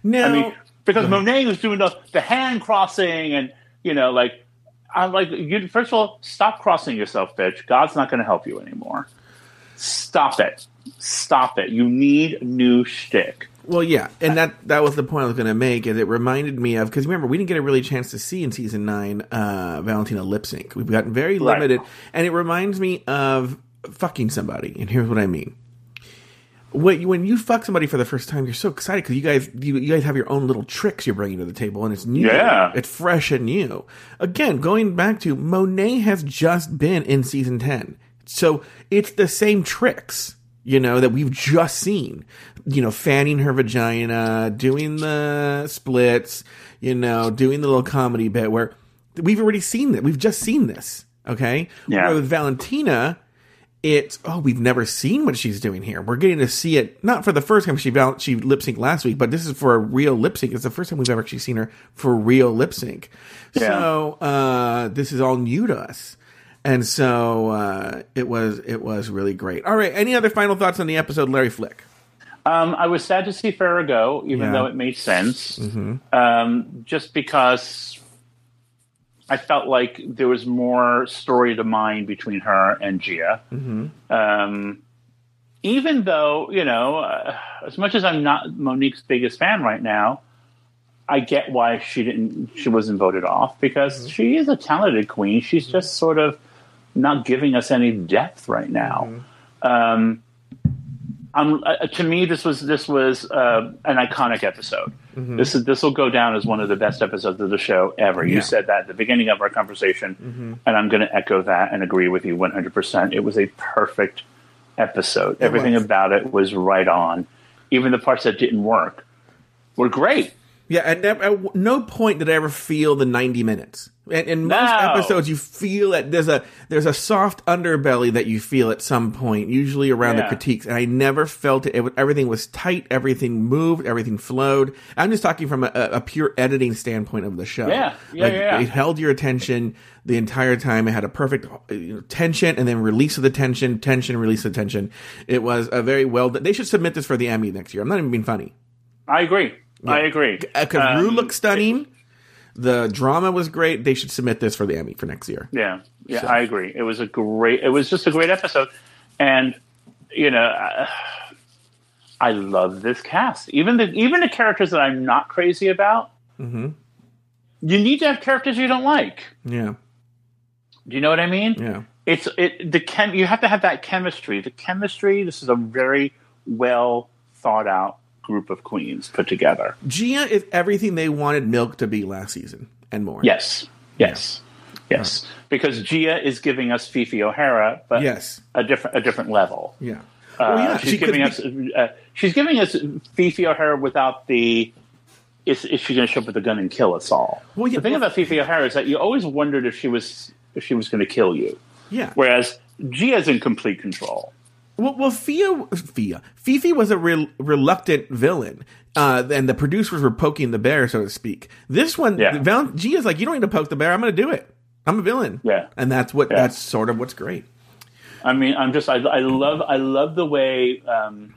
[SPEAKER 1] Now,
[SPEAKER 3] I mean, because Monet was doing the, the hand crossing, and you know, like I'm like, you, first of all, stop crossing yourself, bitch. God's not going to help you anymore. Stop it. Stop it. You need new shtick.
[SPEAKER 1] Well, yeah, and that that was the point I was going to make. Is it reminded me of because remember we didn't get a really chance to see in season nine uh, Valentina lip sync. We've gotten very
[SPEAKER 3] Right.
[SPEAKER 1] limited, and it reminds me of fucking somebody. And here's what I mean: when you, when you fuck somebody for the first time, you're so excited because you guys you, you guys have your own little tricks you're bringing to the table, and it's new,
[SPEAKER 3] Yeah.
[SPEAKER 1] it's fresh and new. Again, going back to Monet has just been in season ten, so it's the same tricks you know, that we've just seen. You know, fanning her vagina, doing the splits, you know, doing the little comedy bit where we've already seen that. We've just seen this. Okay.
[SPEAKER 3] Yeah.
[SPEAKER 1] Where with Valentina, it's oh, we've never seen what she's doing here. We're getting to see it not for the first time she val- she lip synced last week, but this is for a real lip sync. It's the first time we've ever actually seen her for real lip sync.
[SPEAKER 3] Yeah.
[SPEAKER 1] So uh, this is all new to us. And so uh, it was it was really great. All right, any other final thoughts on the episode, Larry Flick?
[SPEAKER 3] Um, I was sad to see Farrah go, even
[SPEAKER 1] Yeah. Mm-hmm.
[SPEAKER 3] though it made sense. Um, just because I felt like there was more story to mine between her and Gia.
[SPEAKER 1] Mm-hmm.
[SPEAKER 3] Um, even though, you know, uh, as much as I'm not Monique's biggest fan right now, I get why she didn't she wasn't voted off because
[SPEAKER 1] Mm-hmm.
[SPEAKER 3] she is a talented queen. She's just sort of not giving us any depth right now.
[SPEAKER 1] Mm-hmm.
[SPEAKER 3] Um, uh, to me, this was this was uh, an iconic episode. This is this will go down as one of the best episodes of the show ever.
[SPEAKER 1] Yeah.
[SPEAKER 3] You said that at the beginning of our conversation, and I'm going to echo that and agree with you 100. percent It was a perfect episode. Everything
[SPEAKER 1] was.
[SPEAKER 3] about it was right on. Even the parts that didn't work were great.
[SPEAKER 1] Yeah, at, at no point did I ever feel the ninety minutes. And in most
[SPEAKER 3] No.
[SPEAKER 1] episodes, you feel that there's a there's a soft underbelly that you feel at some point, usually around the critiques. And I never felt it. it. Everything was tight. Everything moved. Everything flowed. I'm just talking from a, a pure editing standpoint of the show.
[SPEAKER 3] Yeah. Yeah,
[SPEAKER 1] like,
[SPEAKER 3] yeah, yeah.
[SPEAKER 1] It held your attention the entire time. It had a perfect uh, you know, tension and then release of the tension, tension, release of tension. It was a very well. They should submit this for the Emmy next year. I'm not even being funny.
[SPEAKER 3] I agree. I agree.
[SPEAKER 1] Because
[SPEAKER 3] Um,
[SPEAKER 1] Ru looked stunning. The drama was great. They should submit this for the Emmy for next year.
[SPEAKER 3] Yeah, yeah,
[SPEAKER 1] So.
[SPEAKER 3] I agree. It was a great. It was just a great episode, and you know, I, I love this cast. Even the even the characters that I'm not crazy about.
[SPEAKER 1] Mm-hmm.
[SPEAKER 3] You need to have characters you don't like.
[SPEAKER 1] Yeah,
[SPEAKER 3] Do you know what I mean?
[SPEAKER 1] yeah,
[SPEAKER 3] It's it the chem. You have to have that chemistry. The chemistry. This is a very well thought out group of queens put together.
[SPEAKER 1] Gia is everything they wanted Milk to be last season and more.
[SPEAKER 3] Yes, yes, yes. Because Gia is giving us Phi Phi O'Hara, but
[SPEAKER 1] Yes.
[SPEAKER 3] a different a different level.
[SPEAKER 1] Yeah.
[SPEAKER 3] Uh,
[SPEAKER 1] well, yeah.
[SPEAKER 3] she's
[SPEAKER 1] she
[SPEAKER 3] giving
[SPEAKER 1] be-
[SPEAKER 3] us uh, she's giving us Phi Phi O'Hara without the is, is she going to show up with a gun and kill us all?
[SPEAKER 1] Well, yeah,
[SPEAKER 3] the thing
[SPEAKER 1] well-
[SPEAKER 3] about Phi Phi O'Hara is that you always wondered if she was if she was going to kill you,
[SPEAKER 1] Yeah.
[SPEAKER 3] whereas Gia's in complete control.
[SPEAKER 1] Well, well, Fia, Fia, Phi Phi was a re- reluctant villain, uh, and the producers were poking the bear, so to speak. This one,
[SPEAKER 3] Yeah.
[SPEAKER 1] Val- Gia's like, you don't need to poke the bear. I'm going to do it. I'm a villain.
[SPEAKER 3] Yeah.
[SPEAKER 1] and that's what
[SPEAKER 3] Yeah.
[SPEAKER 1] that's sort of what's great.
[SPEAKER 3] I mean, I'm just I, I love I love the way um,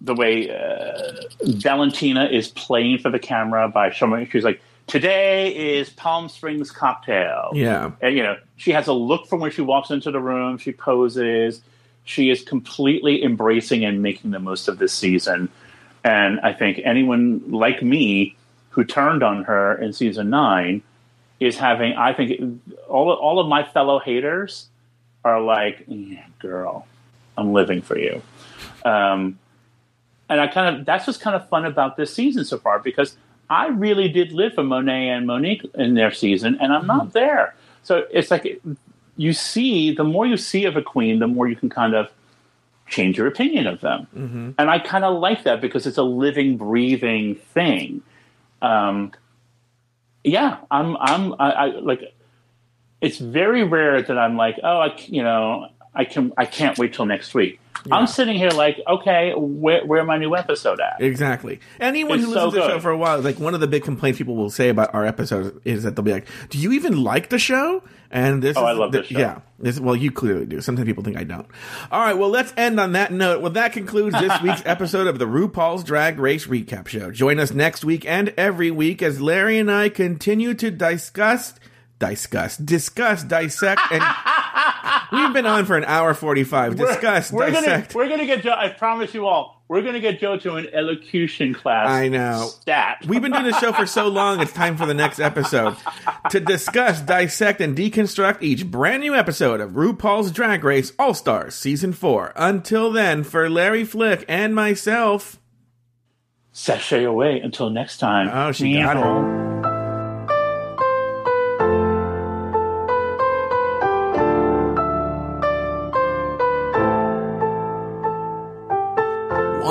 [SPEAKER 3] the way uh, Valentina is playing for the camera by showing she's like today is Palm Springs cocktail.
[SPEAKER 1] Yeah.
[SPEAKER 3] and you know she has a look from when she walks into the room. She poses. She is completely embracing and making the most of this season. And I think anyone like me who turned on her in season nine is having. I think all all of my fellow haters are like, yeah, girl, I'm living for you. Um, and I kind of that's what's kind of fun about this season so far because I really did live for Monet and Monique in their season, and I'm not there. So it's like you see, the more you see of a queen, the more you can kind of change your opinion of them. And I kind of like that because it's a living, breathing thing. Um, yeah, I'm, I'm, I, I like. It's very rare that I'm like, oh, I, you know, I can, I can't wait till next week. I'm sitting here like, okay, where, where my new episode at?
[SPEAKER 1] Exactly. Anyone
[SPEAKER 3] It's
[SPEAKER 1] who
[SPEAKER 3] so
[SPEAKER 1] listens to the show for a while, like one of the big complaints people will say about our episodes is that they'll be like, "Do you even like the show?" And this,
[SPEAKER 3] Oh,
[SPEAKER 1] is
[SPEAKER 3] I love
[SPEAKER 1] the-
[SPEAKER 3] this show.
[SPEAKER 1] Yeah, this, well, you clearly do. Sometimes people think I don't. All right, well, let's end on that note. Well, that concludes this week's episode of the RuPaul's Drag Race Recap Show. Join us next week and every week as Larry and I continue to discuss, discuss, discuss, dissect, and We've been on for an hour 45. Discuss,
[SPEAKER 3] we're
[SPEAKER 1] dissect.
[SPEAKER 3] Gonna, we're gonna get Joe. I promise you all, we're gonna get Joe to an elocution class.
[SPEAKER 1] I know.
[SPEAKER 3] Stat.
[SPEAKER 1] We've been doing the show for so long, it's time for the next episode to discuss, dissect, and deconstruct each brand new episode of RuPaul's Drag Race All Stars Season 4. Until then, for Larry Flick and myself,
[SPEAKER 3] sashay away until next time.
[SPEAKER 1] Oh, she got it.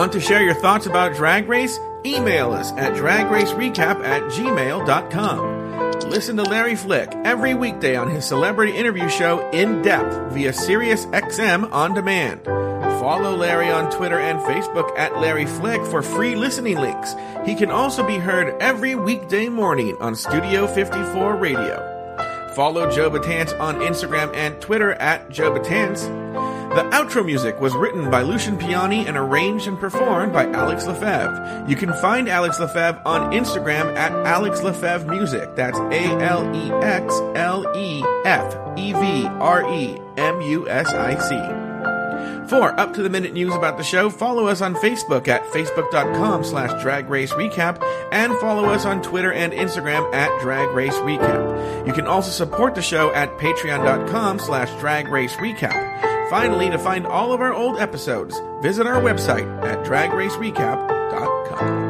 [SPEAKER 1] Want to share your thoughts about Drag Race? Email us at dragracerecap at gmail.com. Listen to Larry Flick every weekday on his celebrity interview show In Depth via Sirius XM On Demand. Follow Larry on Twitter and Facebook at Larry Flick for free listening links. He can also be heard every weekday morning on Studio 54 Radio. Follow Joe Batance on Instagram and Twitter at Joe Batance. The outro music was written by Lucian Piane and arranged and performed by Alex Lefevre. You can find Alex Lefevre on Instagram at Alex Lefevre Music. That's A L E X L E F E V R E M U S I C. For up to the minute news about the show, follow us on Facebook at facebook.com slash drag race recap and follow us on Twitter and Instagram at drag race recap. You can also support the show at patreon.com slash drag race recap. Finally, to find all of our old episodes, visit our website at dragracerecap.com.